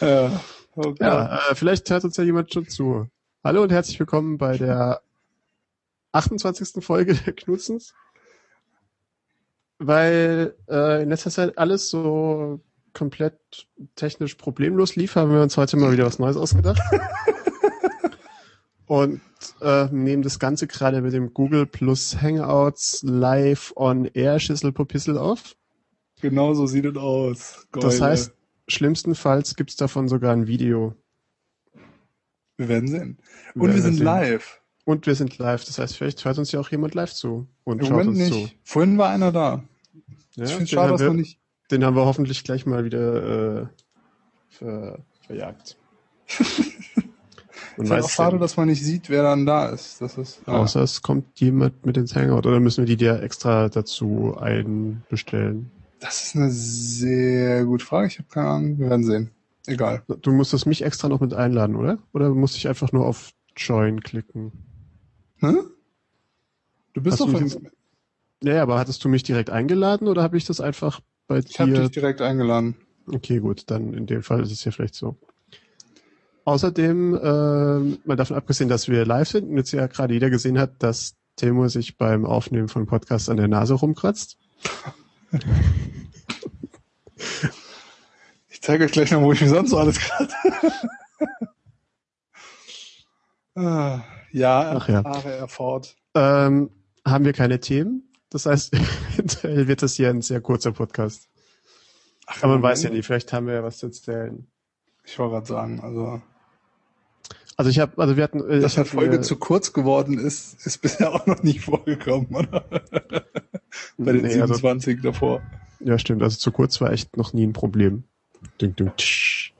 ja, okay. Ja, äh, vielleicht hört uns ja jemand schon zu. Hallo und herzlich willkommen bei der 28. Folge der Knutzens. Weil äh, in letzter Zeit alles so komplett technisch problemlos lief, haben wir uns heute mal wieder was Neues ausgedacht. und äh, nehmen das Ganze gerade mit dem Google Plus Hangouts live on Air Schüsselpopissel auf. Genau so sieht es aus. Geil, Das heißt, schlimmstenfalls gibt's davon sogar ein Video. wir werden sehen. Wir Und wir werden sind sehen. live. Und wir sind live. Das heißt, vielleicht hört uns ja auch jemand live zu und Im schaut Moment uns nicht. zu. Vorhin war einer da. Ja, ich finde den, es schade, haben dass wir wir, nicht. den haben wir hoffentlich gleich mal wieder äh, ver, verjagt. Man Es ist auch schade, dass man nicht sieht, wer dann da ist. Das ist. Ja. außer es kommt jemand mit ins Hangout oder müssen wir die dir extra dazu einbestellen? Das ist eine sehr gute Frage. Ich habe keine Ahnung. Wir werden sehen. Egal. Du musstest mich extra noch mit einladen, oder? Oder musste ich einfach nur auf Join klicken? Hm? Du bist Hast du doch. mich- in- Ja, ja, aber hattest du mich direkt eingeladen oder habe ich das einfach bei Ich habe dir? dich direkt eingeladen. Okay, gut, dann in dem Fall ist es ja vielleicht so. Außerdem, äh, mal davon abgesehen, dass wir live sind und jetzt ja gerade jeder gesehen hat, dass Timo sich beim Aufnehmen von Podcasts an der Nase rumkratzt. Ich zeige euch gleich noch, wo ich mich sonst so alles gerade. ah, ja, Ach ja. fort. Ähm, haben wir keine Themen. Das heißt, eventuell wird das hier ein sehr kurzer Podcast. Ach, Aber man weiß ja nie, vielleicht haben wir ja was zu erzählen. Ich wollte gerade sagen, also, Also ich habe, also wir hatten, äh, dass eine Folge mir- zu kurz geworden ist, ist bisher auch noch nicht vorgekommen, oder? Bei den Nee, also- 27 davor. Ja, stimmt. Also zu kurz war echt noch nie ein Problem. Ding, ding, tsch.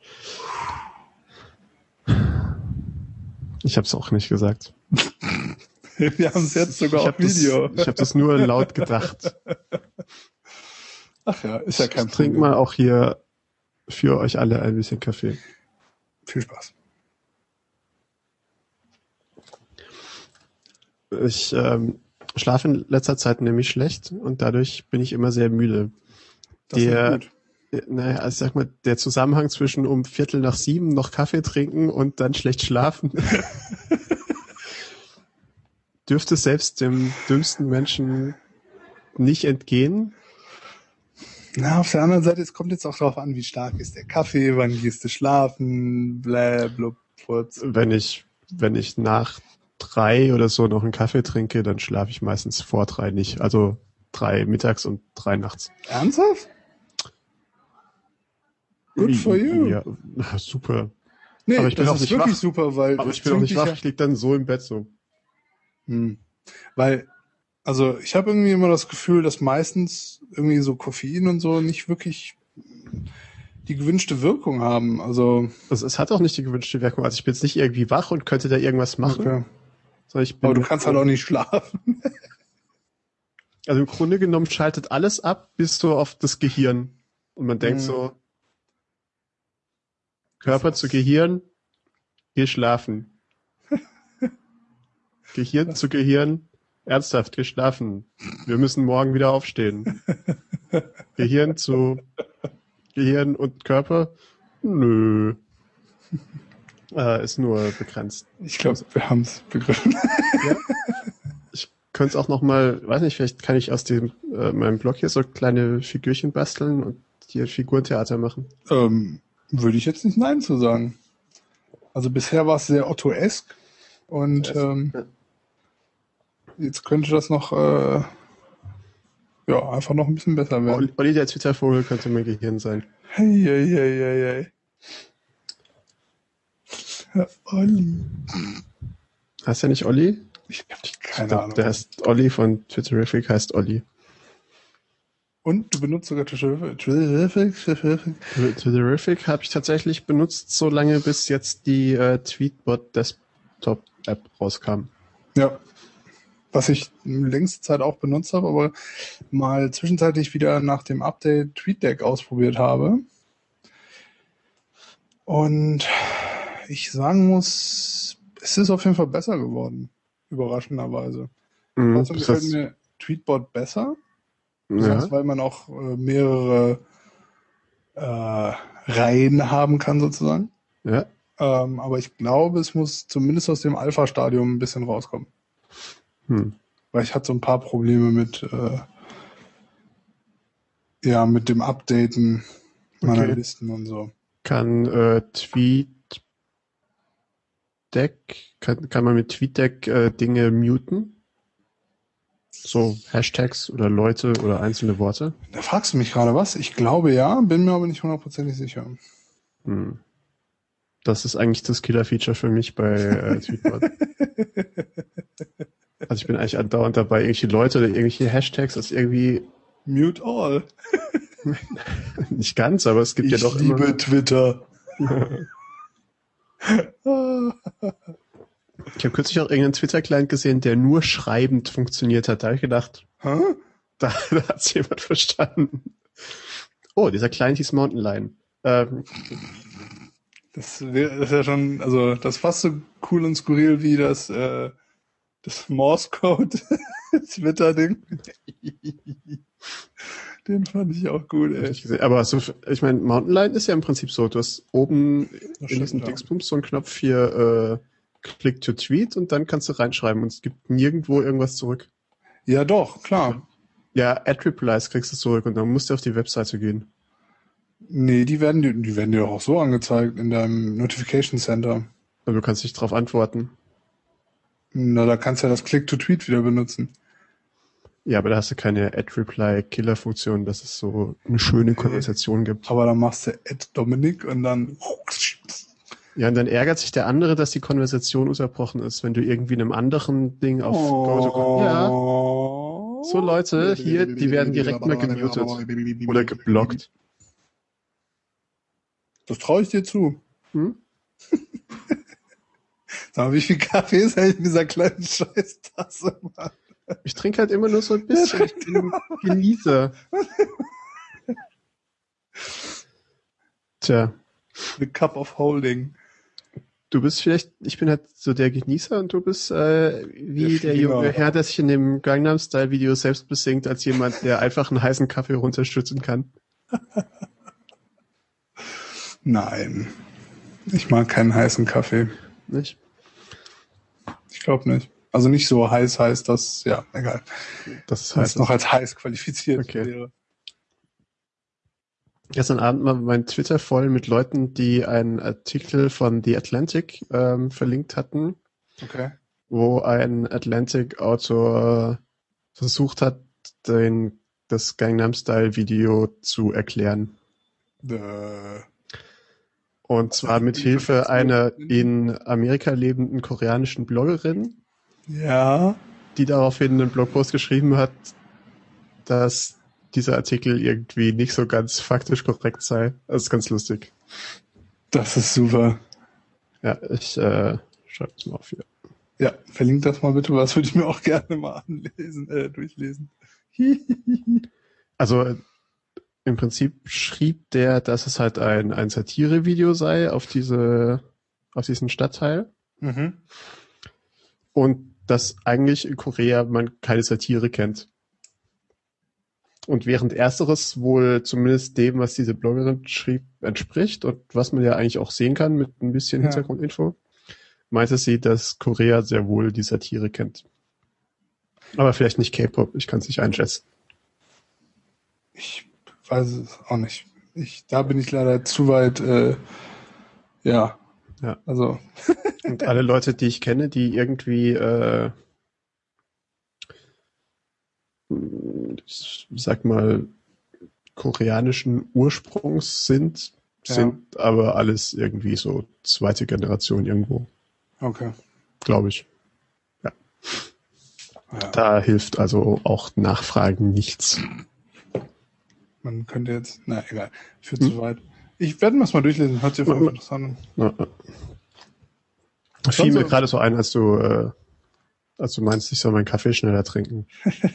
Ich habe es auch nicht gesagt. Wir haben es jetzt sogar ich auf hab das, Video. Ich habe das nur laut gedacht. Ach ja, ist ja kein ich trink Problem. mal auch hier für euch alle ein bisschen Kaffee. Viel Spaß. Ich ähm, schlafe in letzter Zeit nämlich schlecht und dadurch bin ich immer sehr müde. Das Der-. Äh, Naja, also sag mal, der Zusammenhang zwischen um Viertel nach sieben noch Kaffee trinken und dann schlecht schlafen dürfte selbst dem dümmsten Menschen nicht entgehen. Na, auf der anderen Seite, es kommt jetzt auch darauf an, wie stark ist der Kaffee, wann gehst du schlafen, blä, blub, furz. Wenn ich, wenn ich nach drei oder so noch einen Kaffee trinke, dann schlafe ich meistens vor drei nicht. Also drei mittags und drei nachts. Ernsthaft? Good for you. Ja, super. Nee, Aber ich bin das auch ist nicht wirklich wach. super, weil Aber ich bin auch nicht wach, ich lieg dann so im Bett so. Hm. Weil, also ich habe irgendwie immer das Gefühl, dass meistens irgendwie so Koffein und so nicht wirklich die gewünschte Wirkung haben. Also, Also es hat auch nicht die gewünschte Wirkung. Also ich bin jetzt nicht irgendwie wach und könnte da irgendwas machen. okay. Sondern ich bin aber du kannst halt auch nicht schlafen. Also im Grunde genommen schaltet alles ab, bis so auf das Gehirn. Und man denkt Mhm. so, Körper zu Gehirn, geh schlafen. Gehirn zu Gehirn, ernsthaft, geh schlafen. Wir müssen morgen wieder aufstehen. Gehirn zu Gehirn und Körper, nö. Äh, ist nur begrenzt. Ich glaube, wir haben es begriffen. Ich könnte es auch noch mal, weiß nicht, vielleicht kann ich aus dem äh, meinem Blog hier so kleine Figürchen basteln und hier Figurentheater machen. ähm, würde ich jetzt nicht Nein zu sagen. Also bisher war es sehr Otto-esk und Ja. ähm, jetzt könnte das noch äh, ja einfach noch ein bisschen besser werden. Olli, der Twittervogel könnte mein Gehirn sein. Hey, hey, hey, hey, hey. Herr Olli. Heißt der nicht Olli? Ich habe keine glaub, Ahnung. Der heißt Olli von Twitterific heißt Olli. Und du benutzt sogar Terrific. Twitterific habe ich tatsächlich benutzt, so lange bis jetzt die äh, Tweetbot Desktop App rauskam. Ja. Was ich längste Zeit auch benutzt habe, aber mal zwischenzeitlich wieder nach dem Update TweetDeck ausprobiert habe. Und ich sagen muss, es ist auf jeden Fall besser geworden. Überraschenderweise. Mhm, das gefällt heißt, mir Tweetbot besser. ja, Besonders weil man auch äh, mehrere äh, Reihen haben kann sozusagen. Ja. Ähm, aber ich glaube, es muss zumindest aus dem Alpha-Stadium ein bisschen rauskommen. Hm. Weil ich hatte so ein paar Probleme mit, äh, ja, mit dem Updaten meiner Okay. Listen und so. Kann äh, TweetDeck, kann, kann man mit TweetDeck äh, Dinge muten? So Hashtags oder Leute oder einzelne Worte? Da fragst du mich gerade was? Ich glaube ja, bin mir aber nicht hundertprozentig sicher. Hm. Das ist eigentlich das Killer-Feature für mich bei äh, Tweetbot. also ich bin eigentlich andauernd dabei, irgendwelche Leute oder irgendwelche Hashtags, das irgendwie Mute all. nicht ganz, aber es gibt ich ja doch liebe immer. Twitter. Ich habe kürzlich auch irgendeinen Twitter-Client gesehen, der nur schreibend funktioniert hat. Da habe ich gedacht, Hä? da, da hat jemand verstanden. Oh, dieser Client hieß Mountain Lion. Ähm, Das, wär, das ist ja schon, also das ist fast so cool und skurril wie das, äh, das Morse-Code Twitter-Ding. Den fand ich auch gut, ey. ich. Aber so, ich meine, Mountain Lion ist ja im Prinzip so. Du hast oben Das in diesem. Dingsbums so einen Knopf hier, äh, Click to Tweet und dann kannst du reinschreiben und es gibt nirgendwo irgendwas zurück. Ja, doch, klar. Ja, Ad Replies kriegst du zurück und dann musst du auf die Webseite gehen. Nee, die werden dir, die werden dir auch so angezeigt in deinem Notification Center. Aber du kannst nicht drauf antworten. Na, da kannst du ja das Click-to-Tweet wieder benutzen. Ja, aber da hast du keine Ad-Reply-Killer-Funktion, dass es so eine schöne Konversation gibt. Aber dann machst du Add Dominik und dann. Ja, und dann ärgert sich der andere, dass die Konversation unterbrochen ist, wenn du irgendwie in einem anderen Ding auf Go Ja, so Leute hier, die werden direkt mal gemutet oder geblockt. Das traue ich dir zu. Hm? Sag mal, wie viel Kaffee ist eigentlich in dieser kleinen Scheißtasse, Mann? Ich trinke halt immer nur so ein bisschen. Ich bin Genießer. Tja, The Cup of Holding. du bist vielleicht, ich bin halt so der Genießer und du bist äh, wie Der der junge. Herr, der sich in dem Gangnam Style Video selbst besingt, als jemand, der einfach einen heißen Kaffee runterstützen kann. Nein. Ich mag keinen heißen Kaffee. Nicht? Ich glaube nicht. Also nicht so heiß heiß, dass, ja, egal. Das ist Das heiß. noch als heiß qualifiziert Okay. wäre. Gestern Abend war mein Twitter voll mit Leuten, die einen Artikel von The Atlantic ähm, verlinkt hatten, Okay. wo ein Atlantic-Autor versucht hat, den, das Gangnam Style Video zu erklären. Äh, Und zwar mit Hilfe einer in Amerika lebenden koreanischen Bloggerin, ja. die daraufhin einen Blogpost geschrieben hat, dass dieser Artikel irgendwie nicht so ganz faktisch korrekt sei. Das ist ganz lustig. Das ist super. Ja, ich äh, schreibe es mal auf hier. Ja, verlinkt das mal bitte, was würde ich mir auch gerne mal anlesen, äh, durchlesen. Also im Prinzip schrieb der, dass es halt ein, ein Satire-Video sei auf diese, auf diesen Stadtteil mhm. und dass eigentlich in Korea man keine Satire kennt. Und während ersteres wohl zumindest dem, was diese Bloggerin schrieb, entspricht und was man ja eigentlich auch sehen kann mit ein bisschen Ja. Hintergrundinfo, meinte sie, dass Korea sehr wohl die Satire kennt. Aber vielleicht nicht K-Pop, ich kann es nicht einschätzen. Ich weiß es auch nicht. Ich, da bin ich leider zu weit, äh, ja. Ja. Also, Und alle Leute, die ich kenne, die irgendwie, äh, ich sag mal, koreanischen Ursprungs sind, Ja. sind aber alles irgendwie so zweite Generation irgendwo, okay. glaube ich. Ja, Da hilft also auch Nachfragen nichts. man könnte jetzt, na egal, führt Hm. zu weit. Ich werde mir das mal durchlesen, hört sich auf jeden Fall interessant an. Ja. Fiel mir gerade so ein, als du, äh, als du meinst, ich soll meinen Kaffee schneller trinken.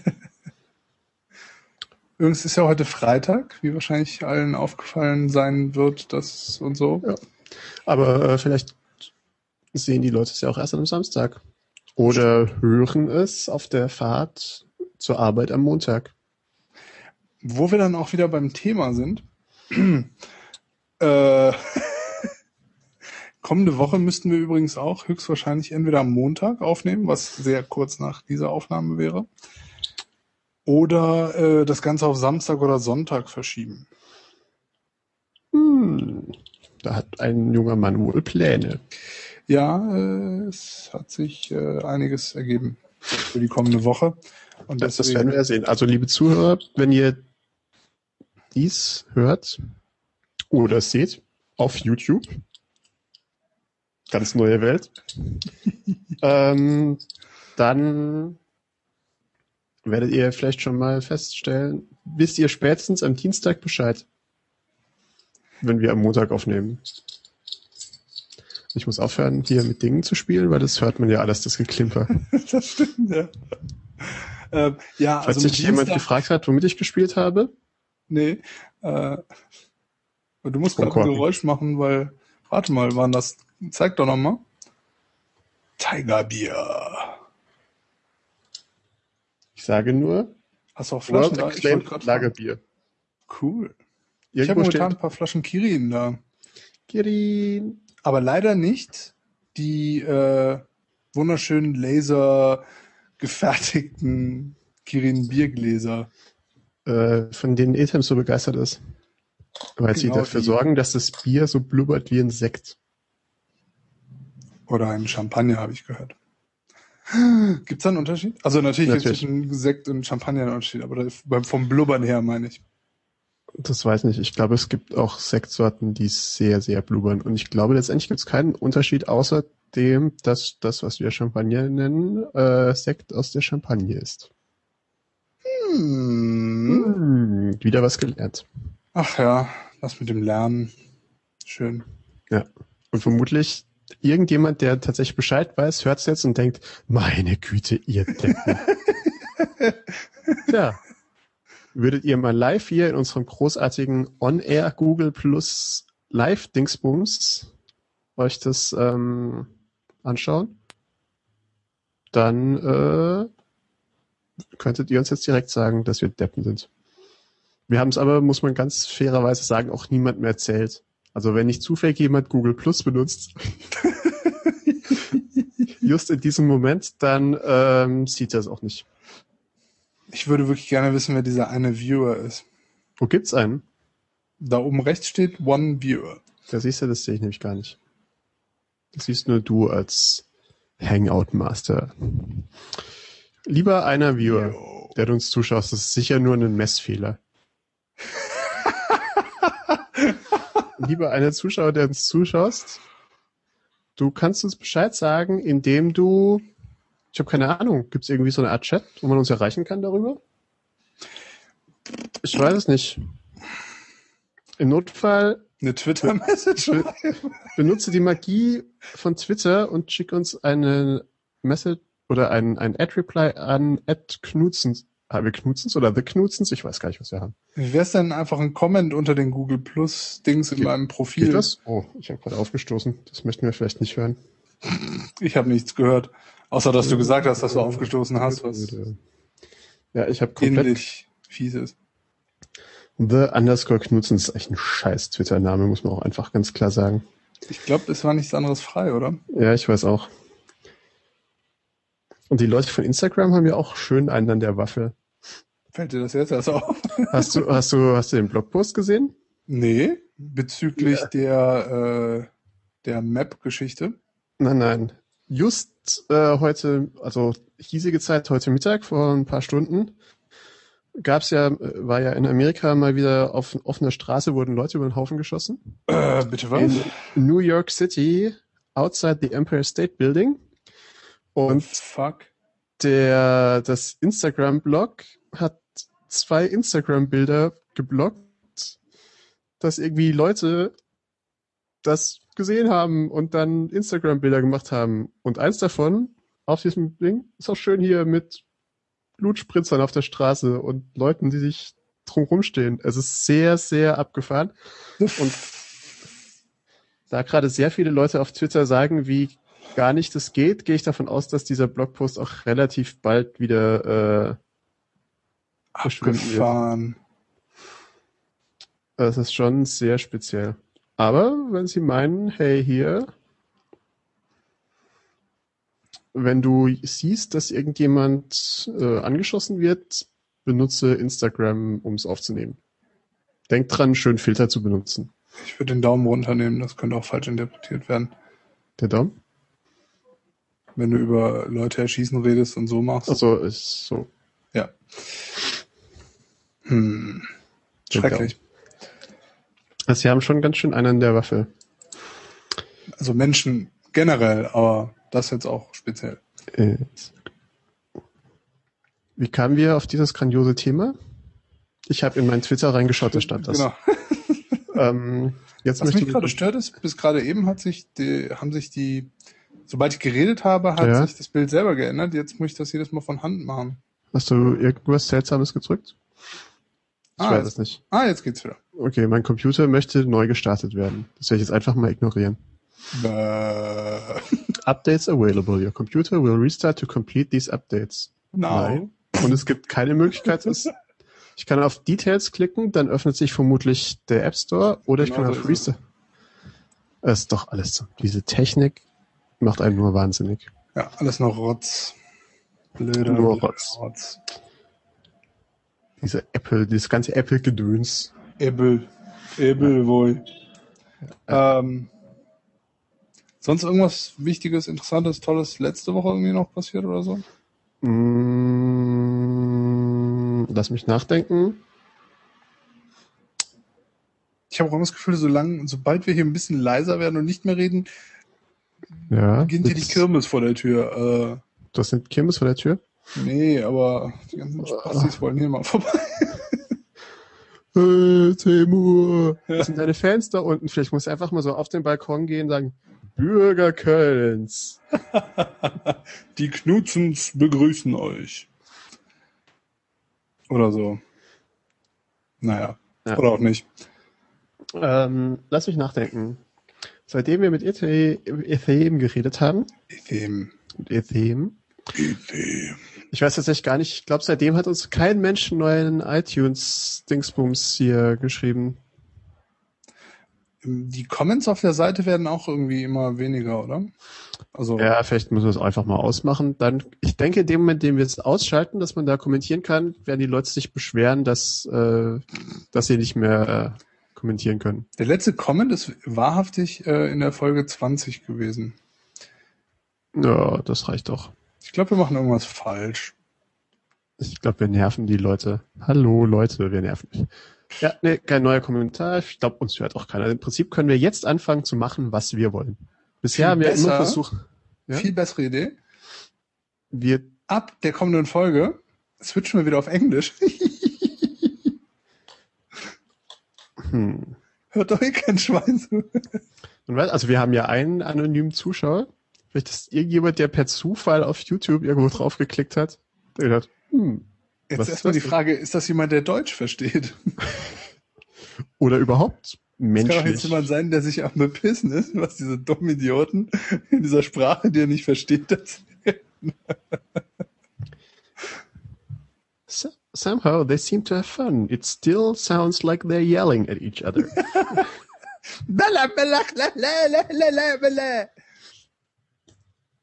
Übrigens ist ja heute Freitag, wie wahrscheinlich allen aufgefallen sein wird, das und so. Ja. Aber äh, vielleicht sehen die Leute es ja auch erst einem Samstag. Oder hören es auf der Fahrt zur Arbeit am Montag. Wo wir dann auch wieder beim Thema sind. Äh, kommende Woche müssten wir übrigens auch höchstwahrscheinlich entweder am Montag aufnehmen, was sehr kurz nach dieser Aufnahme wäre, oder äh, das Ganze auf Samstag oder Sonntag verschieben. Hm, da hat ein junger Mann wohl Pläne. Ja, äh, es hat sich äh, einiges ergeben für die kommende Woche. Und Das, das deswegen- werden wir ja sehen. Also, liebe Zuhörer, wenn ihr dies hört oder seht auf YouTube, ganz neue Welt, ähm, dann werdet ihr vielleicht schon mal feststellen, wisst ihr spätestens am Dienstag Bescheid, wenn wir am Montag aufnehmen. Ich muss aufhören, hier mit Dingen zu spielen, weil das hört man ja alles, das Geklimper. das stimmt, ja. Ähm, ja, Falls also sich jemand Dienstag, gefragt hat, womit ich gespielt habe, nee, äh, du musst gerade ein. Geräusch machen, weil, warte mal, waren das, zeig doch nochmal. Tiger Bier. ich sage nur, Hast du auch Flaschen World da? Ich Lagerbier. Cool. Ich habe momentan steht ein paar Flaschen Kirin da. Kirin. Aber leider nicht die äh, wunderschönen Laser gefertigten Kirin Biergläser. Äh, von denen Ethem so begeistert ist. Weil sie Genau dafür die. sorgen, dass das Bier so blubbert wie ein Sekt. Oder ein Champagner, habe ich gehört. Gibt's da einen Unterschied? Also natürlich, gibt es Natürlich. zwischen Sekt und Champagner einen Unterschied, aber vom Blubbern her meine ich. Das weiß nicht. Ich glaube, es gibt auch Sektsorten, die sehr, sehr blubbern. Und ich glaube, letztendlich gibt es keinen Unterschied, außer dem, dass das, was wir Champagner nennen, äh, Sekt aus der Champagne ist. Hm. Hm, wieder was gelernt. Ach ja, das mit dem Lernen. Schön. Ja. Und vermutlich irgendjemand, der tatsächlich Bescheid weiß, hört es jetzt und denkt, meine Güte, ihr Deppen. Tja. Würdet ihr mal live hier in unserem großartigen On-Air Google Plus Live-Dingsbums euch das ähm, anschauen? Dann äh, könntet ihr uns jetzt direkt sagen, dass wir Deppen sind. Wir haben es aber, muss man ganz fairerweise sagen, auch niemandem erzählt. Also wenn nicht zufällig jemand Google Plus benutzt, just in diesem Moment, dann ähm, sieht er es auch nicht. Ich würde wirklich gerne wissen, wer dieser eine Viewer ist. Wo gibt's einen? Da oben rechts steht One Viewer. Da siehst du, das sehe ich nämlich gar nicht. Das siehst nur du als Hangout Master. Lieber einer Viewer, Yo. der du uns zuschaust, das ist sicher nur ein Messfehler. Lieber einer Zuschauer, der uns zuschaust, du kannst uns Bescheid sagen, indem du, ich habe keine Ahnung, gibt es irgendwie so eine Art Chat, wo man uns erreichen kann darüber? Ich weiß es nicht. Im Notfall Eine Twitter-Message? benutze die Magie von Twitter und schick uns eine Message oder ein, ein Ad-Reply an Ad Knutzens. Haben wir Knutzens oder The Knutzens? Ich weiß gar nicht, was wir haben. Wie wär's denn einfach ein Comment unter den Google Plus Dings in Geht- meinem Profil? Geht das? Oh, ich habe gerade aufgestoßen. Das möchten wir vielleicht nicht hören. Ich habe nichts gehört. Außer, dass du gesagt hast, dass du aufgestoßen hast, was Ja, ich habe komplett ähnlich fies ist. The underscore Knutzens ist echt ein scheiß Twitter-Name, muss man auch einfach ganz klar sagen. Ich glaube, es war nichts anderes frei, oder? Ja, ich weiß auch. Und die Leute von Instagram haben ja auch schön einen an der Waffe. Fällt dir das jetzt erst auf? Hast du, hast du, hast du den Blogpost gesehen? Nee, bezüglich der, äh, der Map-Geschichte. Nein, nein. Just äh, heute, also hiesige Zeit, heute Mittag, vor ein paar Stunden, gab's ja, war ja in Amerika mal wieder auf offener Straße, wurden Leute über den Haufen geschossen. Äh, bitte was? In New York City, outside the Empire State Building. Und Fuck. der, das Instagram-Blog hat zwei Instagram-Bilder geblockt, dass irgendwie Leute das gesehen haben und dann Instagram-Bilder gemacht haben. Und eins davon auf diesem Ding ist auch schön hier mit Blutspritzern auf der Straße und Leuten, die sich drumherum stehen. Es ist sehr, sehr abgefahren. Und da gerade sehr viele Leute auf Twitter sagen, wie gar nicht das geht, gehe ich davon aus, dass dieser Blogpost auch relativ bald wieder äh. Abgefahren. Das ist schon sehr speziell. Aber wenn Sie meinen, hey, hier, wenn du siehst, dass irgendjemand äh, angeschossen wird, benutze Instagram, um es aufzunehmen. Denk dran, schön Filter zu benutzen. Ich würde den Daumen runternehmen, das könnte auch falsch interpretiert werden. Der Daumen? Wenn du über Leute erschießen redest und so machst. Also ist so. Ja. Hm. Schrecklich. Also sie haben schon ganz schön einen der Waffe. Also Menschen generell, aber das jetzt auch speziell. Wie kamen wir auf dieses grandiose Thema? Ich habe in meinen Twitter reingeschaut, da stand das. Genau. Ähm, jetzt Was mich ich gerade stört ist, bis gerade eben hat sich die, haben sich die, sobald ich geredet habe, hat Ja. sich das Bild selber geändert. Jetzt muss ich das jedes Mal von Hand machen. Hast du irgendwas Seltsames gedrückt? Ich Ah, weiß es nicht. Ah, jetzt geht's wieder. Okay, mein Computer möchte neu gestartet werden. Das werde ich jetzt einfach mal ignorieren. Äh, Updates available. Your computer will restart to complete these updates. no. Und es gibt keine Möglichkeit, es. Ich kann auf Details klicken, dann öffnet sich vermutlich der App Store oder ich Genau kann so auf. Restart. Es ist doch alles so. Diese Technik macht einen nur wahnsinnig. Ja, alles noch Rotz. Blöder Nur blöder Rotz. Diese Apple, dieses ganze Apple-Gedöns. Ebel. Ebel wohl. Ähm, sonst irgendwas Wichtiges, Interessantes, Tolles letzte Woche irgendwie noch passiert oder so? Mm, lass mich nachdenken. Ich habe auch immer das Gefühl, solange, sobald wir hier ein bisschen leiser werden und nicht mehr reden, Ja. beginnt hier die Kirmes vor der Tür. Das sind Kirmes vor der Tür. Äh, nee, aber die ganzen Spastis wollen hier mal vorbei. Hey, Timur. Das sind deine Fans da unten. Vielleicht muss ich einfach mal so auf den Balkon gehen und sagen, Bürger Kölns. Die Knutzens begrüßen euch. Oder so. Naja. Ja. Oder auch nicht. Ähm, lass mich nachdenken. Seitdem wir mit Ethe- Ethem geredet haben, mit Ethem, Dem. ich weiß tatsächlich gar nicht, ich glaube, seitdem hat uns kein Mensch einen neuen iTunes-Dingsbums hier geschrieben. Die Comments auf der Seite werden auch irgendwie immer weniger, oder? Also, Ja, vielleicht müssen wir es einfach mal ausmachen. Dann, ich denke, in dem Moment, in dem wir es ausschalten, dass man da kommentieren kann, werden die Leute sich beschweren, dass, äh, dass sie nicht mehr äh, kommentieren können. der letzte Comment ist wahrhaftig äh, in der Folge 20 gewesen. Ja, das reicht doch. Ich glaube, wir machen irgendwas falsch. Ich glaube, wir nerven die Leute. Hallo Leute, wir nerven. Ja, nee, kein neuer Kommentar. Ich glaube, uns hört auch keiner. Im Prinzip können wir jetzt anfangen zu machen, was wir wollen. Bisher Viel haben wir immer versucht, Ja? Viel bessere Idee. wir, Ab der kommenden Folge switchen wir wieder auf Englisch. hm. Hört doch eh kein Schwein zu. Also wir haben ja einen anonymen Zuschauer. Vielleicht ist irgendjemand, der per Zufall auf YouTube irgendwo draufgeklickt hat. Der gedacht, hm. Jetzt erstmal die? Frage, ist das jemand, der Deutsch versteht? Oder überhaupt Das kann doch jetzt menschlich. jemand sein, der sich am bepissen ist, was diese dummen Idioten in dieser Sprache, die er nicht versteht, das. So, somehow they seem to have fun. It still sounds like they're yelling at each other. Bella, bella, la, la, la, la, la, bella.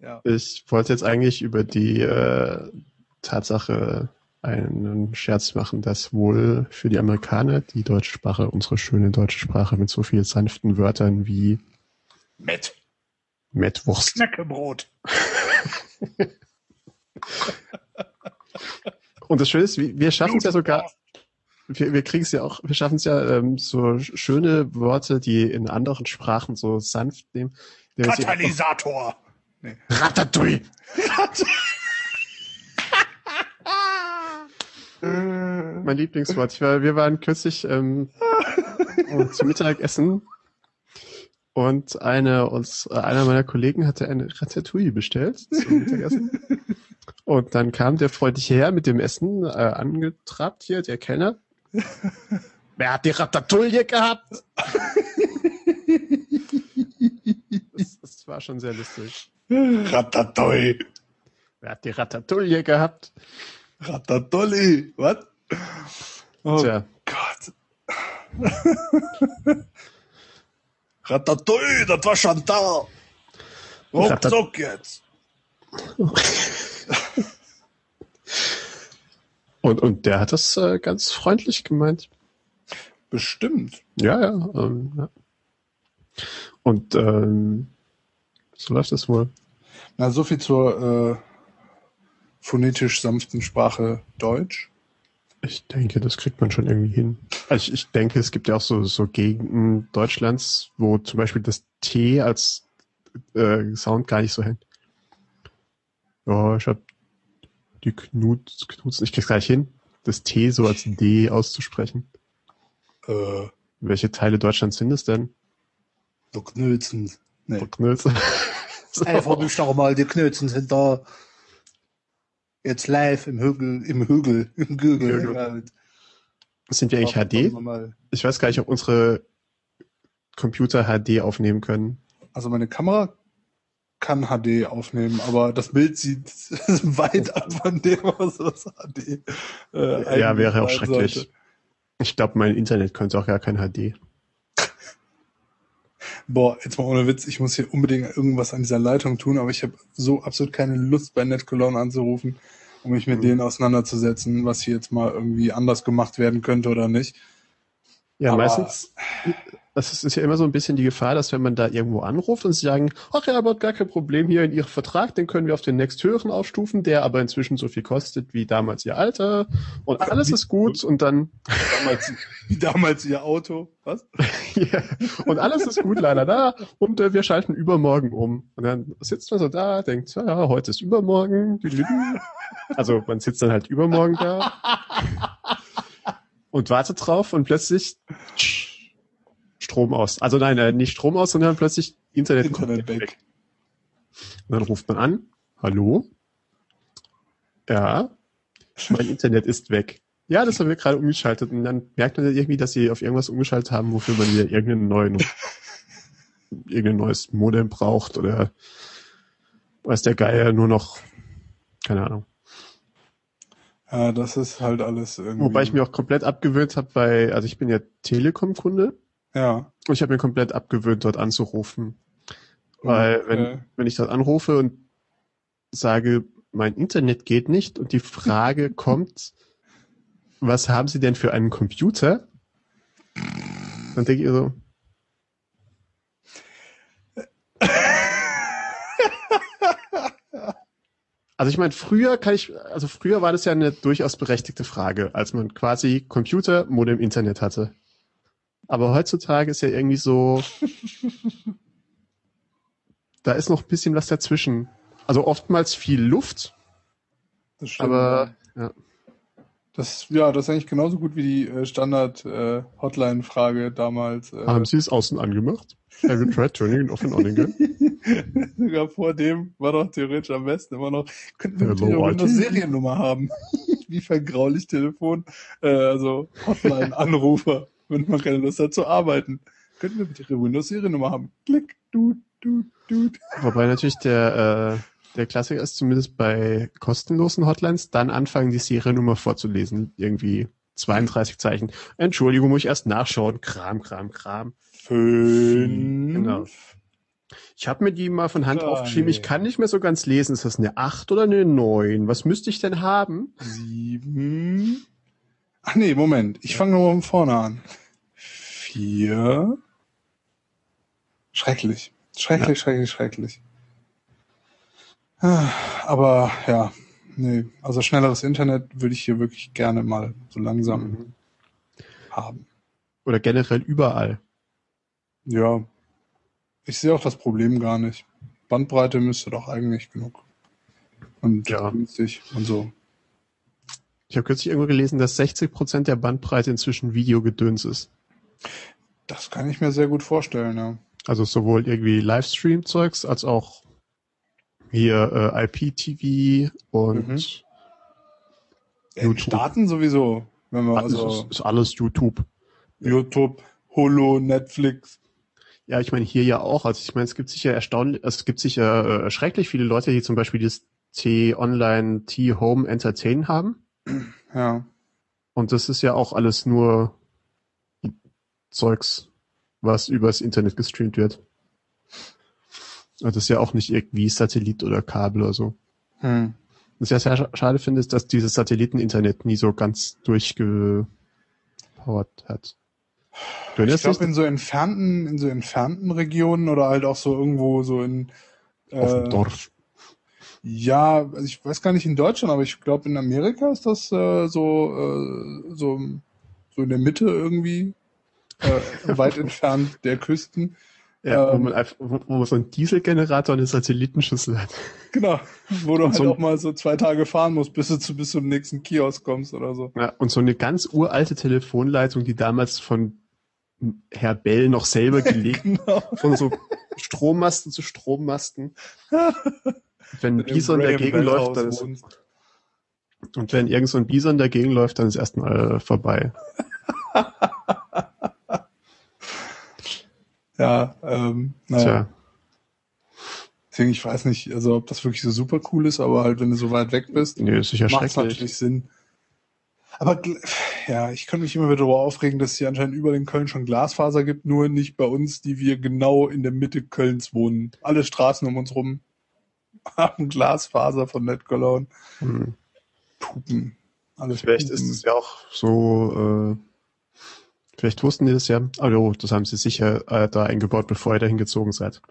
Ja. Ich wollte jetzt eigentlich über die äh, Tatsache einen Scherz machen, dass wohl für die Amerikaner die deutsche Sprache, unsere schöne deutsche Sprache mit so vielen sanften Wörtern wie Met Mettwurst, Knäckebrot. Und das Schöne ist, wir schaffen es ja sogar, wir, wir kriegen es ja auch, wir schaffen es ja, ähm, so sch- schöne Worte, die in anderen Sprachen so sanft nehmen. Katalysator. Nee. Ratatouille. Mein Lieblingswort. Ich war, wir waren kürzlich ähm, zum Mittagessen und eine uns, äh, einer meiner Kollegen hatte eine Ratatouille bestellt zum Mittagessen. Und dann kam der freundliche Herr mit dem Essen äh, angetrabt hier, der Kellner. Wer hat die Ratatouille gehabt? Das, das war schon sehr lustig. Ratatouille. Wer hat die Ratatouille gehabt? Ratatouille. Was? Oh Tja, Gott. Ratatouille, das war Chantal. Ruckzuck jetzt. Und, und der hat das äh, ganz freundlich gemeint. Bestimmt. Ja, ja. Ähm, ja. Und ähm, so läuft das wohl. Na, so viel zur äh, phonetisch sanften Sprache Deutsch. Ich denke, das kriegt man schon irgendwie hin. Also ich, ich denke, es gibt ja auch so, so Gegenden Deutschlands, wo zum Beispiel das T als äh, Sound gar nicht so hängt. Ja, ich hab die Knut, Knutzen, ich krieg's gleich hin, das T so als D auszusprechen. Äh, Welche Teile Deutschlands sind es denn? so Knölzen. Nee. Knülze. Einfach nicht noch mal, die Knölzen sind da. Jetzt live im Hügel, im Hügel, im Gügel. Hügel. Halt. Sind wir eigentlich HD? wir. Ich weiß gar nicht, ob unsere Computer HD aufnehmen können. Also meine Kamera kann HD aufnehmen, aber das Bild sieht weit ab von dem, was das HD äh, ja, wäre auch schrecklich. sollte. Ich glaube, mein Internet könnte auch gar kein HD. Boah, jetzt mal ohne Witz, ich muss hier unbedingt irgendwas an dieser Leitung tun, aber ich habe so absolut keine Lust, bei NetCologne anzurufen, um mich mit Mhm. denen auseinanderzusetzen, was hier jetzt mal irgendwie anders gemacht werden könnte oder nicht. Ja, Aber- meistens, das ist, ist ja immer so ein bisschen die Gefahr, dass wenn man da irgendwo anruft und sie sagen, ach ja, aber gar kein Problem hier in Ihrem Vertrag, den können wir auf den nächsthöheren aufstufen, der aber inzwischen so viel kostet wie damals Ihr Alter und alles ist gut und dann, Damals, wie damals ihr Auto. Was? ja, und alles ist gut leider da und äh, wir schalten übermorgen um. Und dann sitzt man so da, denkt, ja, ja, heute ist übermorgen. Also man sitzt dann halt übermorgen da und wartet drauf und plötzlich Strom aus. Also nein, äh, nicht Strom aus, sondern plötzlich Internet, Internet komplett weg. Und dann ruft man an, hallo? Ja, mein Internet ist weg. Ja, das haben wir gerade umgeschaltet. Und dann merkt man irgendwie, dass sie auf irgendwas umgeschaltet haben, wofür man wieder irgendeinen neuen, irgendein neues Modem braucht oder weiß der Geier nur noch, keine Ahnung. Ja, das ist halt alles irgendwie. Wobei ich mir auch komplett abgewöhnt habe, bei, also ich bin ja Telekom-Kunde Ja. und ich habe mir komplett abgewöhnt, dort anzurufen. Weil wenn, wenn ich dort anrufe und sage, mein Internet geht nicht und die Frage kommt, was haben Sie denn für einen Computer? Dann denke ich so, also ich meine, früher kann ich, also früher war das ja eine durchaus berechtigte Frage, als man quasi Computer, Modem, Internet hatte. Aber heutzutage ist ja irgendwie so, da ist noch ein bisschen was dazwischen. Also oftmals viel Luft, Das stimmt. aber ja. das, ja, das ist eigentlich genauso gut wie die äh, Standard-Hotline-Frage damals. Äh, Haben Sie es außen angemacht? Have you tried turning it off and on again? Sogar vor dem war doch theoretisch am besten immer noch, könnten wir Hello, Ihre IT? Windows-Seriennummer haben? Wie vergraulich Telefon, äh, also Hotline-Anrufer, wenn man keine Lust hat zu arbeiten. Könnten wir bitte Ihre Windows-Seriennummer haben? Klick, tut, tut, tut. Wobei natürlich der, äh, der Klassiker ist zumindest bei kostenlosen Hotlines, dann anfangen, die Seriennummer vorzulesen. Irgendwie 32 Zeichen. Entschuldigung, muss ich erst nachschauen. Kram, Kram, Kram. Fünf. Genau. Ich habe mir die mal von Hand Drei. aufgeschrieben. Ich kann nicht mehr so ganz lesen. Ist das eine 8 oder eine 9? Was müsste ich denn haben? Sieben. Ach nee, Moment. Ich fange nochmal von vorne an. Vier. Schrecklich. Schrecklich, schrecklich, schrecklich. Ah, Aber ja, nee. Also schnelleres Internet würde ich hier wirklich gerne mal so langsam Mhm. haben. Oder generell überall. Ja. Ich sehe auch das Problem gar nicht. Bandbreite müsste doch eigentlich genug. Und Ja. günstig und so. Ich habe kürzlich irgendwo gelesen, dass 60% der Bandbreite inzwischen Videogedöns ist. Das kann ich mir sehr gut vorstellen, ja. Also sowohl irgendwie Livestream-Zeugs als auch hier äh, IPTV und Mhm. In YouTube. Staaten sowieso. Wenn wir alles also ist, ist alles YouTube. YouTube, Holo, Netflix. Ja, ich meine hier ja auch. Also ich meine, es gibt sicher erstaunlich, es gibt sicher äh, schrecklich viele Leute, die zum Beispiel das T-Online, T-Home Entertain haben. Ja. Und das ist ja auch alles nur Zeugs, was übers Internet gestreamt wird. Und das ist ja auch nicht irgendwie Satellit oder Kabel oder so. Hm. Was ich ja sehr schade finde, ist, dass dieses Satelliteninternet nie so ganz durchgepowert hat. Du Ich glaube, in so entfernten, in so entfernten Regionen oder halt auch so irgendwo so in Auf dem äh, Dorf. Ja, also ich weiß gar nicht in Deutschland, aber ich glaube in Amerika ist das äh, so, äh, so, so in der Mitte irgendwie, äh, weit entfernt der Küsten. Ja, wo ähm, man einfach, wo, wo man so einen Dieselgenerator und eine Satellitenschüssel hat. Genau, wo du Und halt so auch mal so zwei Tage fahren musst, bis du zu, bis zum nächsten Kiosk kommst oder so. Ja, und so eine ganz uralte Telefonleitung, die damals von Herr Bell noch selber gelegt, Genau. von so Strommasten zu Strommasten. Wenn ein Bison dagegen läuft, dann ist, und wenn irgend so ein Bison dagegen läuft, dann ist erstmal äh, vorbei. Ja, ähm, naja. Tja. Deswegen, ich weiß nicht, also ob das wirklich so super cool ist, aber halt, wenn du so weit weg bist, Nee, ist sicher macht schrecklich. natürlich Sinn. Aber ja, ich könnte mich immer wieder darüber aufregen, dass es hier anscheinend überall in Köln schon Glasfaser gibt, nur nicht bei uns, die wir genau in der Mitte Kölns wohnen. Alle Straßen um uns rum haben Glasfaser von NetCologne. Hm. Pupen. Alles Vielleicht Pupen. ist es ja auch so, äh, vielleicht wussten die das ja. Aber oh, das haben sie sicher äh, da eingebaut, bevor ihr da hingezogen seid.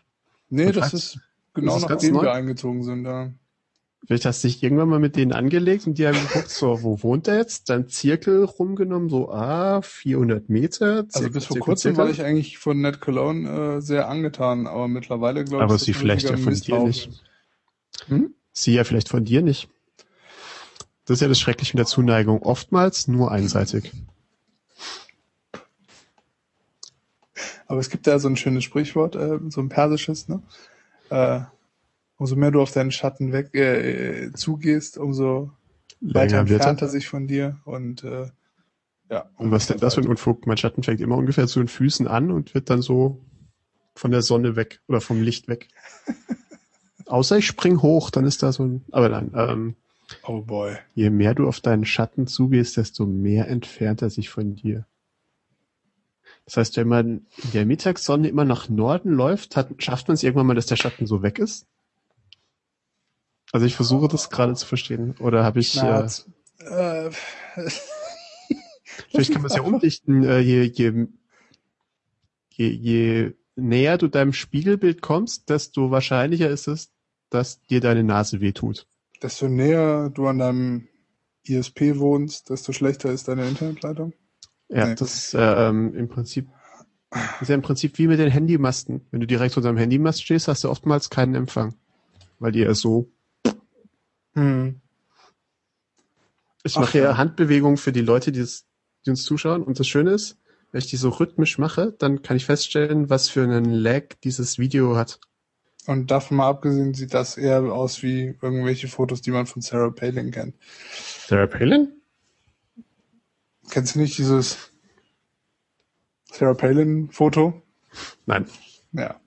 Nee, Und das ist genau Ist das nachdem wir eingezogen sind, ja. Vielleicht hast du dich irgendwann mal mit denen angelegt und die haben geguckt, so, wo wohnt er jetzt? Dann Zirkel rumgenommen, so, ah, 400 Meter. Zirkel, Also bis vor Zirkel, kurzem Zirkel. war ich eigentlich von NetCologne äh, sehr angetan, aber mittlerweile glaube ich, Aber sie vielleicht ja von dir nicht. Hm? Sie ja vielleicht von dir nicht. Das ist ja das Schreckliche mit der Zuneigung. Oftmals nur einseitig. Aber es gibt da so ein schönes Sprichwort, äh, so ein persisches, ne? Äh, umso mehr du auf deinen Schatten weg äh, äh, zugehst, umso weiter Länger wird entfernt er. sich von dir und äh, ja. Und was ist denn das für ein Unfug? Mein Schatten fängt immer ungefähr zu den Füßen an und wird dann so von der Sonne weg oder vom Licht weg. Außer ich spring hoch, dann ist da so ein. Aber nein, ähm, Oh boy. je mehr du auf deinen Schatten zugehst, desto mehr entfernt er sich von dir. Das heißt, wenn man in der Mittagssonne immer nach Norden läuft, hat, schafft man es irgendwann mal, dass der Schatten so weg ist? Also ich versuche das gerade zu verstehen. Oder habe ich, Na, äh, äh, vielleicht kann man es ja umdichten, äh, je, je, je, je näher du deinem Spiegelbild kommst, desto wahrscheinlicher ist es, dass dir deine Nase wehtut. desto näher du an deinem ISP wohnst, desto schlechter ist deine Internetleitung. Ja, Nee. das ist äh, ähm, im Prinzip ist ja im Prinzip wie mit den Handymasten. Wenn du direkt unter dem Handymast stehst, hast du oftmals keinen Empfang. Weil die ja so. Hm. Ich Ach, mache ja ja. Handbewegungen für die Leute, die, das, die uns zuschauen. Und das Schöne ist, wenn ich die so rhythmisch mache, dann kann ich feststellen, was für einen Lag dieses Video hat. Und davon mal abgesehen sieht das eher aus wie irgendwelche Fotos, die man von Sarah Palin kennt. Sarah Palin? Kennst du nicht dieses Sarah Palin Foto? Nein. Ja.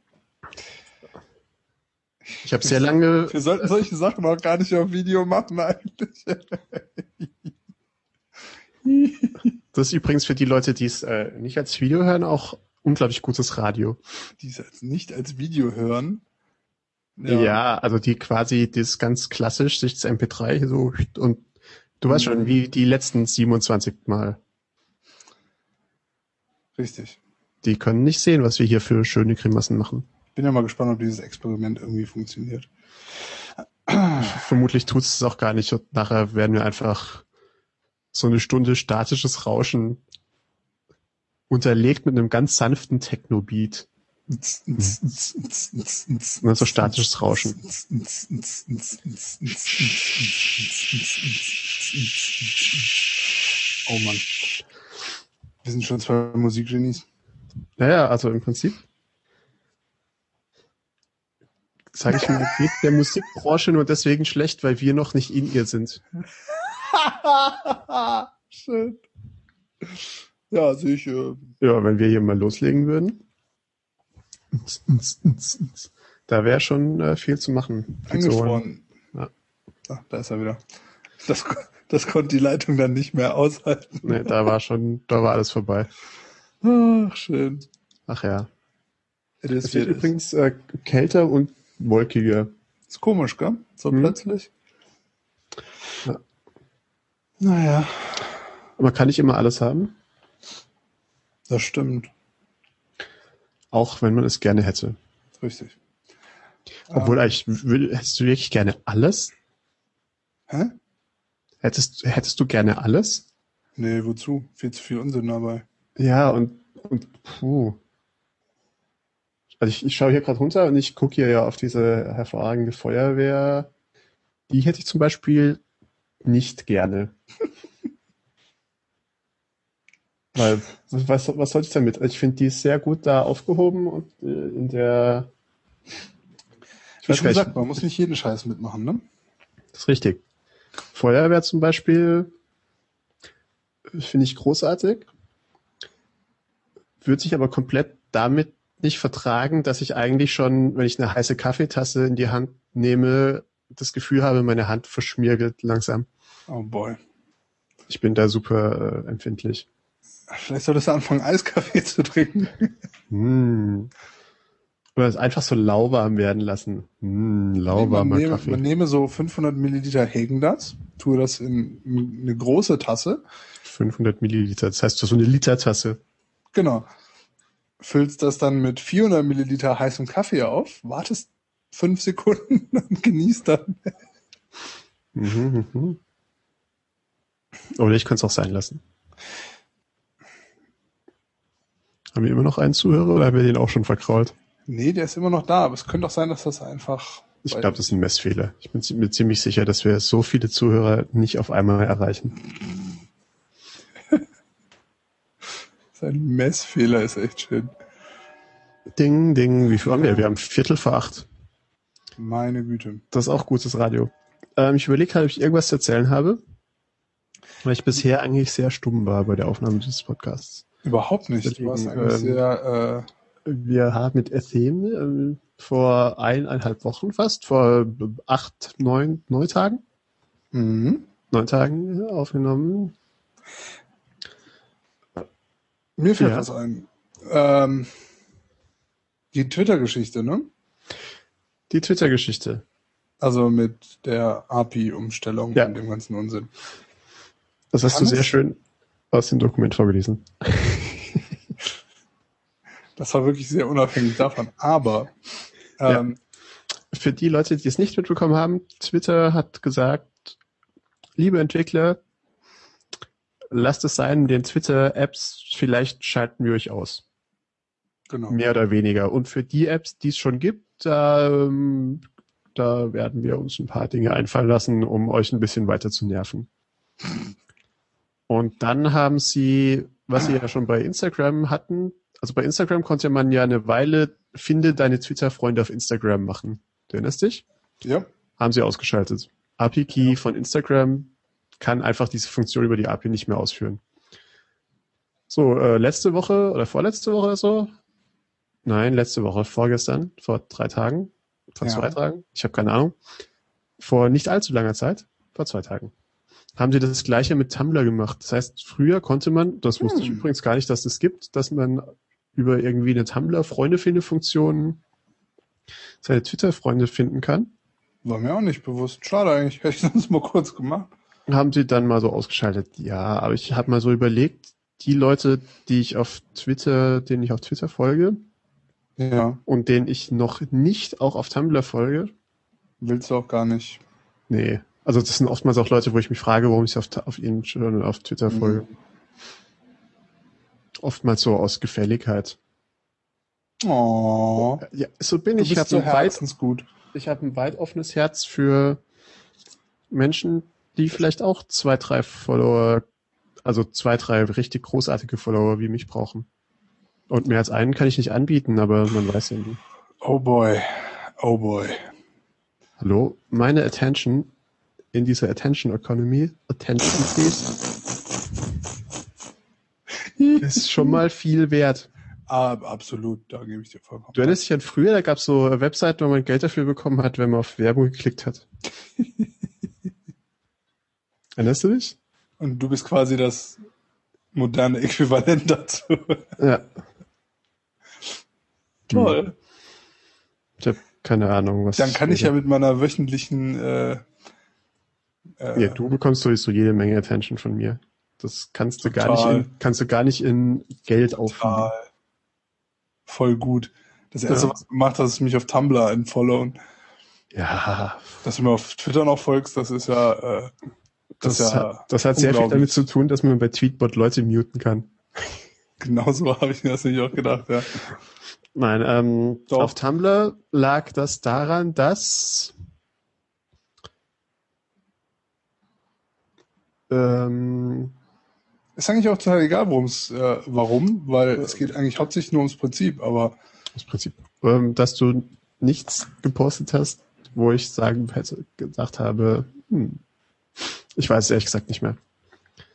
Ich habe sehr lange. Wir sollten solche Sachen auch gar nicht auf Video machen eigentlich. Das ist übrigens für die Leute, die es äh, nicht als Video hören, auch unglaublich gutes Radio. Die es jetzt nicht als Video hören. Ja. also die quasi das ganz klassisch sich das MP3 so und du weißt schon, wie die letzten 27 Mal. Richtig. Die können nicht sehen, was wir hier für schöne Grimassen machen. Bin ja mal gespannt, ob dieses Experiment irgendwie funktioniert. Vermutlich tut es auch gar nicht und nachher werden wir einfach so eine Stunde statisches Rauschen unterlegt mit einem ganz sanften Techno-Beat. So statisches Rauschen. Oh Mann. Wir sind schon zwei Musikgenies. Naja, also im Prinzip sage ich mal, geht der Musikbranche nur deswegen schlecht, weil wir noch nicht in ihr sind. Schön. Ja, sehe ich. Äh, Ja, wenn wir hier mal loslegen würden, da wäre schon äh, viel zu machen. Viel zu holen. eingefroren. Ja. Ah, da ist er wieder. Das, das konnte die Leitung dann nicht mehr aushalten. Nee, da war schon, da war alles vorbei. Ach, schön. Ach ja. It Es is, wird it übrigens äh, kälter und wolkiger. Ist komisch, gell? So Mhm. plötzlich. Ja. Naja, Aber kann ich immer alles haben? das stimmt. Auch wenn man es gerne hätte. Richtig. Obwohl Ähm, eigentlich, will, hättest du wirklich gerne alles? Hä? Hättest, hättest du gerne alles? Nee, wozu? Viel zu viel Unsinn dabei. Ja, und, und puh. Also ich, ich schaue hier gerade runter und ich gucke hier ja auf diese hervorragende Feuerwehr. Die hätte ich zum Beispiel nicht gerne. Weil, was, was soll ich damit? Ich finde, die ist sehr gut da aufgehoben und äh, in der. Ich Wie schon gesagt, man muss nicht jeden Scheiß mitmachen, ne? das ist richtig. Feuerwehr zum Beispiel finde ich großartig. Würde sich aber komplett damit nicht vertragen, dass ich eigentlich schon, wenn ich eine heiße Kaffeetasse in die Hand nehme, das Gefühl habe, meine Hand verschmiergelt langsam. Oh boy. Ich bin da super äh, empfindlich. Vielleicht solltest du anfangen, Eiskaffee zu trinken. Hm. Oder es einfach so lauwarm werden lassen. Hm, lauwarmer man, nehme, Kaffee. man nehme so 500 Milliliter Häagen-Dazs, tue das in, in eine große Tasse, 500 Milliliter. Das heißt, so eine Litertasse. genau, füllst das dann mit 400 Milliliter heißem Kaffee auf, wartest fünf Sekunden und genießt dann. Mhm, mhm. Oder ich könnte es auch sein lassen. Haben wir immer noch einen Zuhörer oder haben wir den auch schon verkrault? Nee, der ist immer noch da, aber es könnte auch sein, dass das einfach... Ich glaube, das ist ein Messfehler. Ich bin mir ziemlich sicher, dass wir so viele Zuhörer nicht auf einmal erreichen. Sein Messfehler ist echt schön. Ding, ding, wie viel haben wir? Wir haben Viertel vor acht. Meine Güte. Das ist auch gutes Radio. Ähm, ich überlege gerade, ob ich irgendwas zu erzählen habe, weil ich bisher eigentlich sehr stumm war bei der Aufnahme dieses Podcasts. Überhaupt nicht. Du warst Deswegen, eigentlich ähm, sehr... Äh, Wir haben mit Ethem ähm, vor eineinhalb Wochen fast, vor acht, neun, neun Tagen, mhm. neun Tagen aufgenommen. Mir fällt Ja. was ein. Ähm, die Twitter-Geschichte, ne? Die Twitter-Geschichte. Also mit der API-Umstellung Ja. und dem ganzen Unsinn. Das hast Kann du sehr es- schön aus dem Dokument vorgelesen. Das war wirklich sehr unabhängig davon. Aber Ja. ähm, Für die Leute, die es nicht mitbekommen haben, Twitter hat gesagt, liebe Entwickler, lasst es sein, mit den Twitter-Apps, vielleicht schalten wir euch aus. genau. Mehr oder weniger. Und für die Apps, die es schon gibt, ähm, da werden wir uns ein paar Dinge einfallen lassen, um euch ein bisschen weiter zu nerven. Und dann haben sie, was sie ja schon bei Instagram hatten, also bei Instagram konnte man ja eine Weile finde deine Twitter-Freunde auf Instagram machen. Du erinnerst dich? Ja. Haben sie ausgeschaltet. API-Key von Instagram kann einfach diese Funktion über die API nicht mehr ausführen. So, äh, letzte Woche oder vorletzte Woche oder so? Nein, letzte Woche, vorgestern, vor drei Tagen, vor Ja. zwei Tagen, ich habe keine Ahnung. Vor nicht allzu langer Zeit, vor zwei Tagen, haben sie das gleiche mit Tumblr gemacht. Das heißt, früher konnte man, das wusste ich Hm. übrigens gar nicht, dass das gibt, dass man über irgendwie eine Tumblr-Freunde-Finde-Funktion seine Twitter-Freunde finden kann. War mir auch nicht bewusst. Schade eigentlich. Hätte ich sonst mal kurz gemacht. haben sie dann mal so ausgeschaltet. Ja, aber ich habe mal so überlegt, die Leute, die ich auf Twitter, denen ich auf Twitter folge Ja. und denen ich noch nicht auch auf Tumblr folge, Willst du auch gar nicht. nee. Also das sind oftmals auch Leute, wo ich mich frage, warum ich auf, auf ihnen schon auf Twitter Mhm. Oftmals so aus Gefälligkeit. Oh. Ja, so bin ich. Ich habe so ein, weit, ich hab ein weit offenes Herz für Menschen, die vielleicht auch zwei, drei Follower, also zwei, drei richtig großartige Follower wie mich brauchen. Und mehr als einen kann ich nicht anbieten, aber man weiß ja nie. Oh boy. Oh boy. Hallo? Meine Attention in dieser Attention Economy, Attention please, ist schon mal viel wert. Ah, absolut, da gebe ich dir vollkommen. Du erinnerst dich an früher, da gab es so Webseiten, wo man Geld dafür bekommen hat, wenn man auf Werbung geklickt hat. Erinnerst du dich? Und du bist quasi das moderne Äquivalent dazu. Ja. Toll. Ich habe keine Ahnung, was. Dann kann ich ja mit meiner wöchentlichen äh, Ja, du bekommst sowieso jede Menge Attention von mir. Das kannst du gar nicht Total. in, kannst du gar nicht in Geld aufwiegen. total voll gut. Das erste, was du gemacht hast, ist mich auf Tumblr entfollowen. Ja, Dass du mir auf Twitter noch folgst, das ist ja, äh, das, das, ja hat, das hat sehr viel damit zu tun, dass man bei Tweetbot Leute muten kann. genauso habe ich mir das nicht auch gedacht, ja. Nein, ähm, Doch. auf Tumblr lag das daran, dass ähm, Ist eigentlich auch total egal, worum es, äh, warum, weil es geht eigentlich hauptsächlich nur ums Prinzip, aber das Prinzip, ähm, dass du nichts gepostet hast, wo ich sagen hätte, gedacht habe, hm, ich weiß es ehrlich gesagt nicht mehr.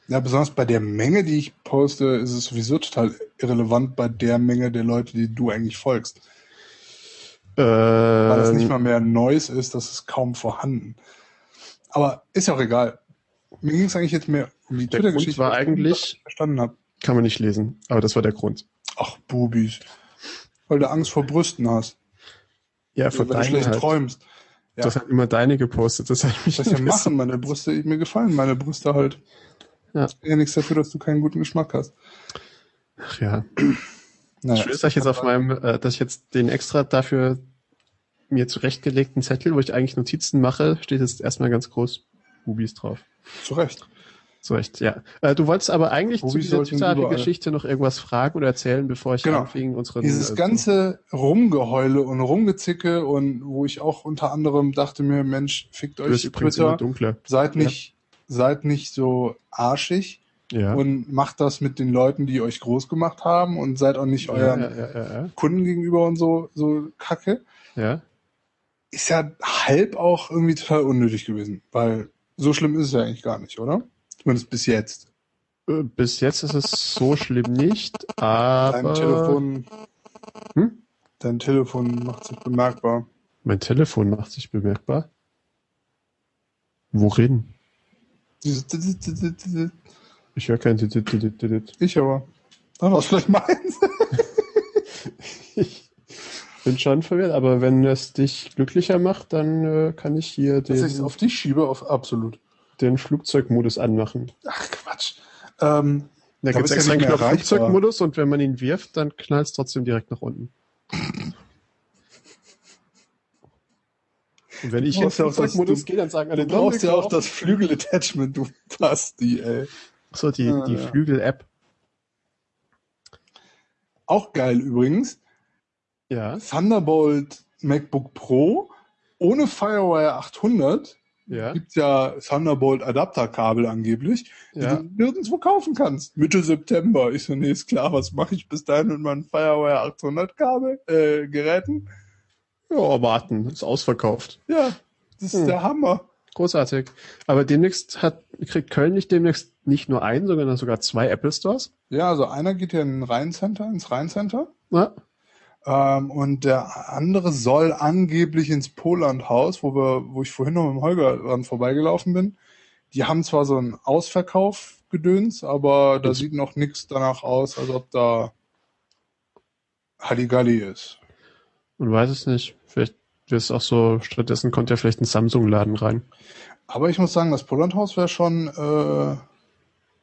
ja, besonders bei der Menge, die ich poste, ist es sowieso total irrelevant bei der Menge der Leute, die du eigentlich folgst. Weil es nicht Ähm, mal mehr Neues ist, das ist kaum vorhanden. Aber ist ja auch egal. Mir ging es eigentlich jetzt mehr um die Twitter-Geschichte. War eigentlich- verstanden habe. kann man nicht lesen, aber das war der Grund. Ach, Bubis. Weil du Angst vor Brüsten hast. Ja, vor weil du deinen schlecht halt. träumst. Ja. Das hat immer deine gepostet. Das hat mich Was ich ja machen, meine Brüste, mir gefallen meine Brüste halt. Ja. Ja nichts dafür, dass du keinen guten Geschmack hast. Ach ja. Naja. Schön dass ich jetzt auf meinem, äh, dass ich jetzt den extra dafür mir zurechtgelegten Zettel, wo ich eigentlich Notizen mache, steht jetzt erstmal ganz groß Bubis drauf. Zu Recht. So recht, ja. Äh, du wolltest aber eigentlich zu Bubis dieser sollten überall. Geschichte noch irgendwas fragen oder erzählen, bevor ich Genau. anfing, unseren Dieses äh, ganze Rumgeheule und Rumgezicke und wo ich auch unter anderem dachte mir, Mensch, fickt euch Twitter, seid nicht, seid nicht so arschig Ja. und macht das mit den Leuten, die euch groß gemacht haben und seid auch nicht ja, euren ja, ja, ja, Kunden gegenüber und so, so kacke. ja. Ist ja halb auch irgendwie total unnötig gewesen, weil so schlimm ist es ja eigentlich gar nicht, oder? Zumindest bis jetzt. Äh, Bis jetzt ist es so schlimm nicht, aber Dein Telefon, Hm? dein Telefon macht sich bemerkbar. mein Telefon macht sich bemerkbar. Worin? Ich höre kein. Ich aber. Dann war es vielleicht meins. Ich bin schon verwirrt, aber wenn es dich glücklicher macht, dann äh, kann ich hier Dass ich es den, auf dich schiebe, auf absolut. den Flugzeugmodus anmachen. Ach Quatsch. Ähm, Da gibt es extra einen Knopf. Flugzeugmodus und wenn man ihn wirft, dann knallt es trotzdem direkt nach unten. Und wenn ich in Flugzeugmodus du- gehe, dann sagen alle, du brauchst ja auch das Flügel-Attachment, du Basti, ey. So, die, Ah, die ja. Flügel-App. Auch geil übrigens. Ja, Thunderbolt MacBook Pro ohne Firewire 800 ja, gibt's ja Thunderbolt Adapterkabel angeblich, die ja. du nirgendwo kaufen kannst. Mitte September. Ich so, nee, ist klar, was mache ich bis dahin mit meinen Firewire 800 Kabel, äh, Geräten? Ja, warten, ist ausverkauft. Ja, das ist Hm. der Hammer. Großartig. Aber demnächst hat, kriegt Köln nicht demnächst nicht nur einen, sondern sogar zwei Apple Stores. Ja, also einer geht ja in ein Rheincenter, ins Rheincenter. Ja, Ähm, und der andere soll angeblich ins Polandhaus, wo wir, wo ich vorhin noch mit dem Holger dran vorbeigelaufen bin. Die haben zwar so einen Ausverkauf-Gedöns, aber da sieht noch nichts danach aus, als ob da Halligalli ist. man weiß es nicht. Vielleicht wird es auch so, stattdessen kommt ja vielleicht ein Samsung-Laden rein. Aber ich muss sagen, das Polandhaus wäre schon äh,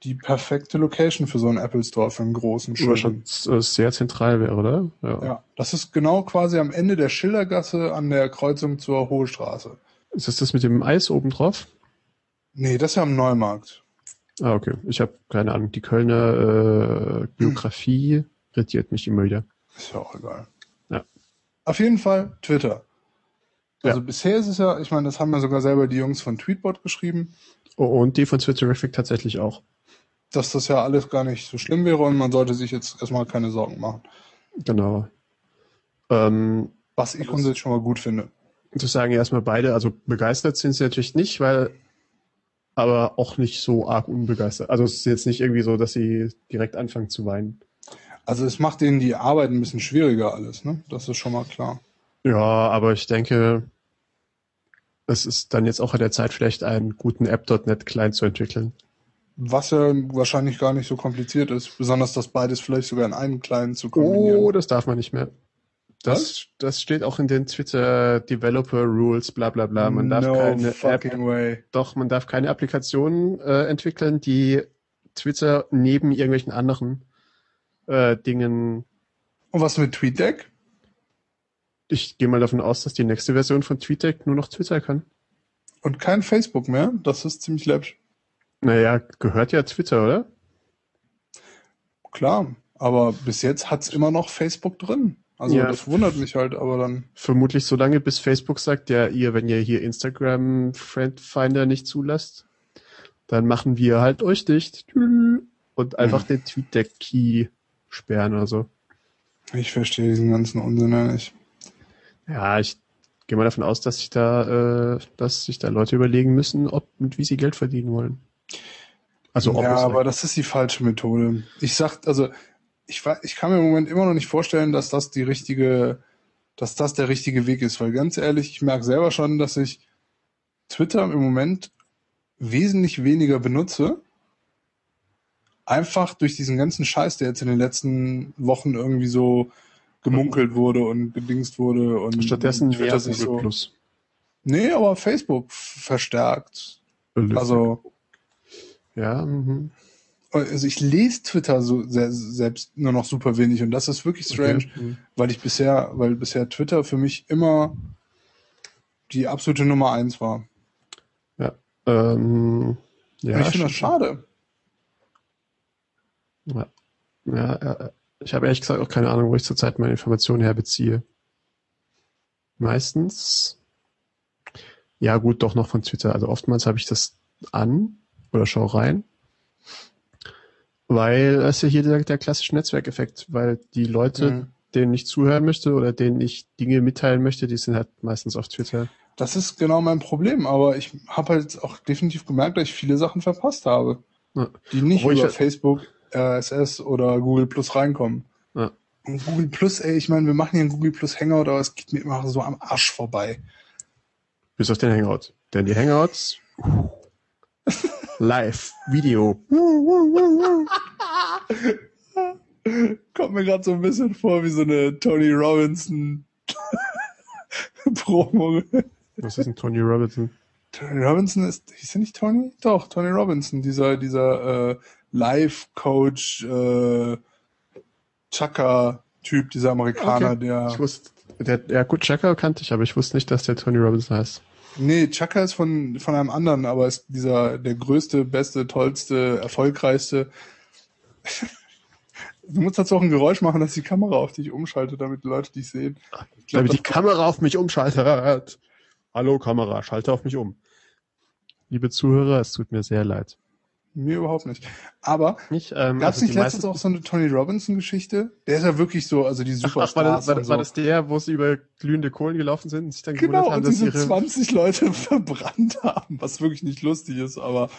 die perfekte Location für so einen Apple Store, für einen großen schönen. schon äh, sehr zentral wäre, oder? Ja. Ja, das ist genau quasi am Ende der Schildergasse an der Kreuzung zur Hohe Straße. Ist das das mit dem Eis oben drauf? Nee, das ist ja am Neumarkt. Ah, okay. Ich habe keine Ahnung. Die Kölner äh, Biografie irritiert mich immer wieder. Ist ja auch egal. Ja. Auf jeden Fall Twitter. Also Ja. bisher ist es ja, ich meine, das haben ja sogar selber die Jungs von Tweetbot geschrieben, Oh, und die von Twitterific tatsächlich auch. Dass das ja alles gar nicht so schlimm wäre und man sollte sich jetzt erstmal keine Sorgen machen. Genau. Ähm, Was ich grundsätzlich schon mal gut finde. zu sagen erstmal beide, also begeistert sind sie natürlich nicht, weil aber auch nicht so arg unbegeistert. Also es ist jetzt nicht irgendwie so, dass sie direkt anfangen zu weinen. Also es macht denen die Arbeit ein bisschen schwieriger alles, ne? Das ist schon mal klar. Ja, aber ich denke, es ist dann jetzt auch an der Zeit, vielleicht einen guten App.NET Client zu entwickeln. Was ja wahrscheinlich gar nicht so kompliziert ist. Besonders das beides vielleicht sogar in einen kleinen zu kombinieren. Oh, das darf man nicht mehr. Das, das steht auch in den Twitter Developer Rules, bla bla bla. Man darf no keine fucking App, way. doch, man darf keine Applikationen äh, entwickeln, die Twitter neben irgendwelchen anderen äh, Dingen. Und was mit TweetDeck? Ich gehe mal davon aus, dass die nächste Version von TweetDeck nur noch Twitter kann. Und kein Facebook mehr? Das ist ziemlich läppisch. Naja, gehört ja Twitter, oder? Klar, aber bis jetzt hat's immer noch Facebook drin. Also Ja. das wundert mich halt, aber dann. Vermutlich so lange, bis Facebook sagt, ja, ihr, wenn ihr hier Instagram Friend Finder nicht zulasst, dann machen wir halt euch dicht. Und einfach Mhm. den TweetDeck Key sperren oder so. Ich verstehe diesen ganzen Unsinn ja nicht. Ja, ich gehe mal davon aus, dass sich da, äh, dass sich da Leute überlegen müssen, ob und wie sie Geld verdienen wollen. Also ja, aber das ist die falsche Methode. Ich sag, also ich, ich kann mir im Moment immer noch nicht vorstellen, dass das die richtige, dass das der richtige Weg ist, weil ganz ehrlich, ich merke selber schon, dass ich Twitter im Moment wesentlich weniger benutze. Einfach durch diesen ganzen Scheiß, der jetzt in den letzten Wochen irgendwie so gemunkelt wurde und gedingst wurde und stattdessen mehr sich Google so. Plus. Nee, aber Facebook verstärkt. Also ja, mhm. Also ich lese Twitter so se selbst nur noch super wenig und das ist wirklich strange, Okay. Mhm. weil ich bisher, weil bisher Twitter für mich immer die absolute Nummer eins war. Ähm, ja, ich finde das schade. Ja, ja, ja. ich habe ehrlich gesagt auch keine Ahnung, wo ich zurzeit meine Informationen herbeziehe. Meistens, ja gut, doch noch von Twitter. Also oftmals habe ich das an oder schau rein, weil es ja hier der, der klassische Netzwerkeffekt, weil die Leute, Mhm. denen ich zuhören möchte oder denen ich Dinge mitteilen möchte, die sind halt meistens auf Twitter. Das ist genau mein Problem, aber ich habe halt auch definitiv gemerkt, dass ich viele Sachen verpasst habe, Ja. die nicht Obwohl über Facebook, RSS oder Google Plus reinkommen. Ja. Und Google Plus, ey, ich meine, wir machen hier einen Google Plus Hangout, aber es geht mir immer so am Arsch vorbei. Bis auf den Hangout. Denn die Hangouts live, Video. Kommt mir gerade so ein bisschen vor wie so eine Tony Robinson Promo. Was ist ein Tony Robinson? Tony Robinson ist, hieß er nicht Tony? Doch, Tony Robinson, dieser, dieser äh, Life-Coach, äh, Chaka-Typ, dieser Amerikaner, Okay. der. Ich wusste, der, ja gut, Chaka kannte ich, aber ich wusste nicht, dass der Tony Robinson heißt. Nee, Chaka ist von, von einem anderen, aber ist dieser der größte, beste, tollste, erfolgreichste. Du musst dazu auch ein Geräusch machen, dass die Kamera auf dich umschaltet, damit die Leute dich sehen. Ich glaub, Damit die Kamera auf mich umschaltet. Hallo Kamera, schalte auf mich um. Liebe Zuhörer, es tut mir sehr leid. Mir überhaupt nicht. Aber Ich, ähm, gab es also nicht letztens auch so eine Tony Robinson-Geschichte? Der ist ja wirklich so, also die Superstars. ach, war, das, war, das, so. war das der, wo sie über glühende Kohlen gelaufen sind und sich dann Genau, haben, und dass diese ihre... 20 Leute verbrannt haben, was wirklich nicht lustig ist, aber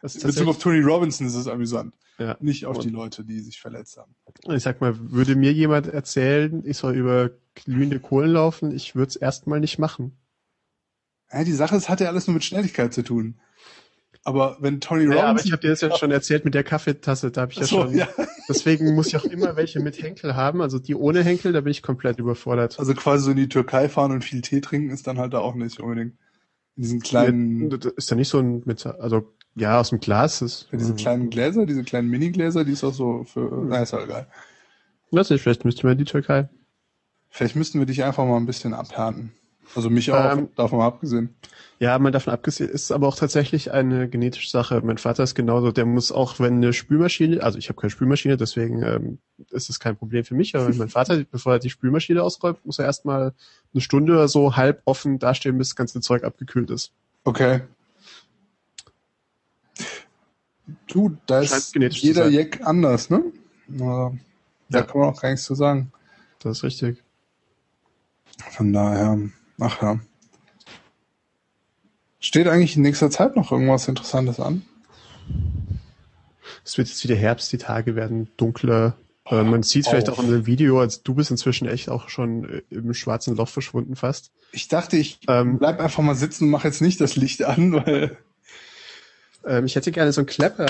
Das in Bezug auf Tony Robinson ist es amüsant. ja. Nicht auf Und- die Leute, die sich verletzt haben. Ich sag mal, würde mir jemand erzählen, ich soll über glühende Kohlen laufen, ich würde es erstmal nicht machen. Ja, die Sache ist, hat ja alles nur mit Schnelligkeit zu tun. Aber wenn Tony Ja, aber ich habe dir das ja schon erzählt mit der Kaffeetasse, da habe ich ja Achso, schon. ja. Deswegen muss ich auch immer welche mit Henkel haben. Also die ohne Henkel, da bin ich komplett überfordert. Also quasi so in die Türkei fahren und viel Tee trinken ist dann halt da auch nicht unbedingt. In diesen kleinen, ist ja nicht so ein mit, also ja, aus dem Glas ist. für diese kleinen Gläser, diese kleinen Mini-Gläser, die ist auch so für, na, ist auch egal. Weiß nicht, vielleicht müsste man in die Türkei. Vielleicht müssten wir dich einfach mal ein bisschen abhärten. Also mich auch, Ähm, davon mal abgesehen. Ja, mal davon abgesehen, ist aber auch tatsächlich eine genetische Sache. Mein Vater ist genauso, der muss auch, wenn eine Spülmaschine, also ich habe keine Spülmaschine, deswegen ähm, ist es kein Problem für mich, aber mein Vater, bevor er die Spülmaschine ausräumt, muss er erstmal eine Stunde oder so halb offen dastehen, bis das ganze Zeug abgekühlt ist. Okay. Du, da ist jeder. Jack anders, ne? Da Ja. kann man auch gar nichts zu sagen. Das ist richtig. Von daher, ach ja. Steht eigentlich in nächster Zeit noch irgendwas Interessantes an? Es wird jetzt wieder Herbst, die Tage werden dunkler. Äh, man sieht vielleicht auch in dem Video, also du bist inzwischen echt auch schon äh, im schwarzen Loch verschwunden fast. Ich dachte, ich Ähm, bleib einfach mal sitzen und mach jetzt nicht das Licht an, weil ähm, ich hätte gerne so einen Klepper.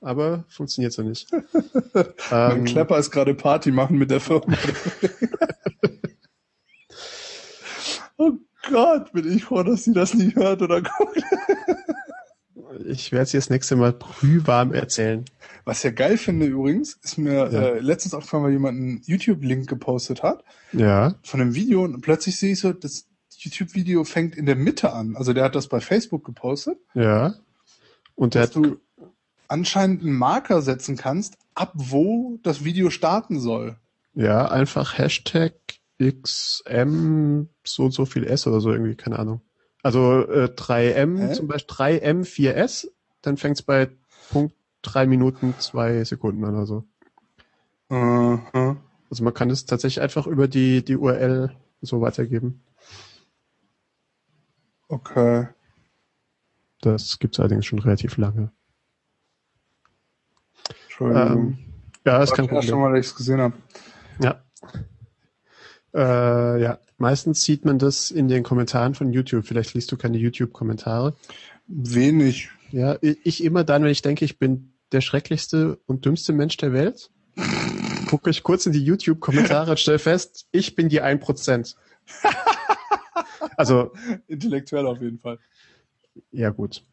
aber funktioniert so nicht. Mein ähm, Klepper ist gerade Party machen mit der Firma. oh Gott, bin ich froh, dass sie das nicht hört oder guckt. ich werde es dir das nächste Mal brühwarm erzählen. Was ich ja geil finde übrigens, ist mir Ja. äh, letztens aufgefallen, weil jemand einen YouTube-Link gepostet hat Ja, von einem Video und plötzlich sehe ich so, das YouTube-Video fängt in der Mitte an. Also der hat das bei Facebook gepostet, ja. Und der dass hat, du anscheinend einen Marker setzen kannst, ab wo das Video starten soll. ja, einfach Hashtag XM so und so viel S oder so irgendwie, keine Ahnung. Also äh, 3M, Hä? zum Beispiel 3M 4S, dann fängt es bei Punkt 3 Minuten 2 Sekunden an oder so. Aha. Also man kann es tatsächlich einfach über die, die URL so weitergeben. Okay. Das gibt's allerdings schon relativ lange. Entschuldigung. Ähm, ja, das das erste Problem. Mal, dass ich es gesehen habe. Ja. Äh, ja, meistens sieht man das in den Kommentaren von YouTube. Vielleicht liest du keine YouTube-Kommentare. Wenig. Ja, ich immer dann, wenn ich denke, ich bin der schrecklichste und dümmste Mensch der Welt, gucke ich kurz in die YouTube-Kommentare und stelle fest, ich bin die 1%. also, Intellektuell auf jeden Fall. ja gut.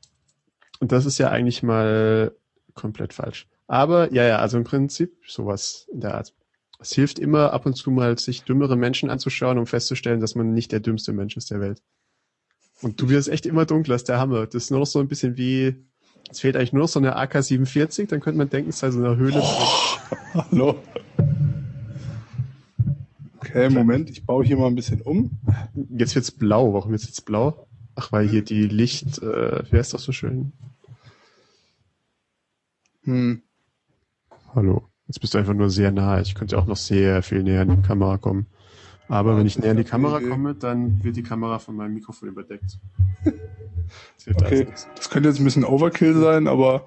Und das ist ja eigentlich mal komplett falsch. Aber ja, ja, also im Prinzip sowas in der Art. Es hilft immer ab und zu mal, sich dümmere Menschen anzuschauen, um festzustellen, dass man nicht der dümmste Mensch ist der Welt. Und du wirst echt immer dunkler, das ist der Hammer. Das ist nur noch so ein bisschen wie, es fehlt eigentlich nur noch so eine AK-47, dann könnte man denken, es sei so eine Höhle. Hallo. Okay, Moment, ich baue hier mal ein bisschen um. Jetzt wird's blau. Warum wird's jetzt blau? Ach, weil hier die Licht, äh, wer ist doch so schön? Hm. Hallo. Jetzt bist du einfach nur sehr nahe. Ich könnte auch noch sehr viel näher an die Kamera kommen. Aber wenn ich näher an die Kamera komme, dann wird die Kamera von meinem Mikrofon überdeckt. Das also Okay, nichts. das könnte jetzt ein bisschen Overkill sein, aber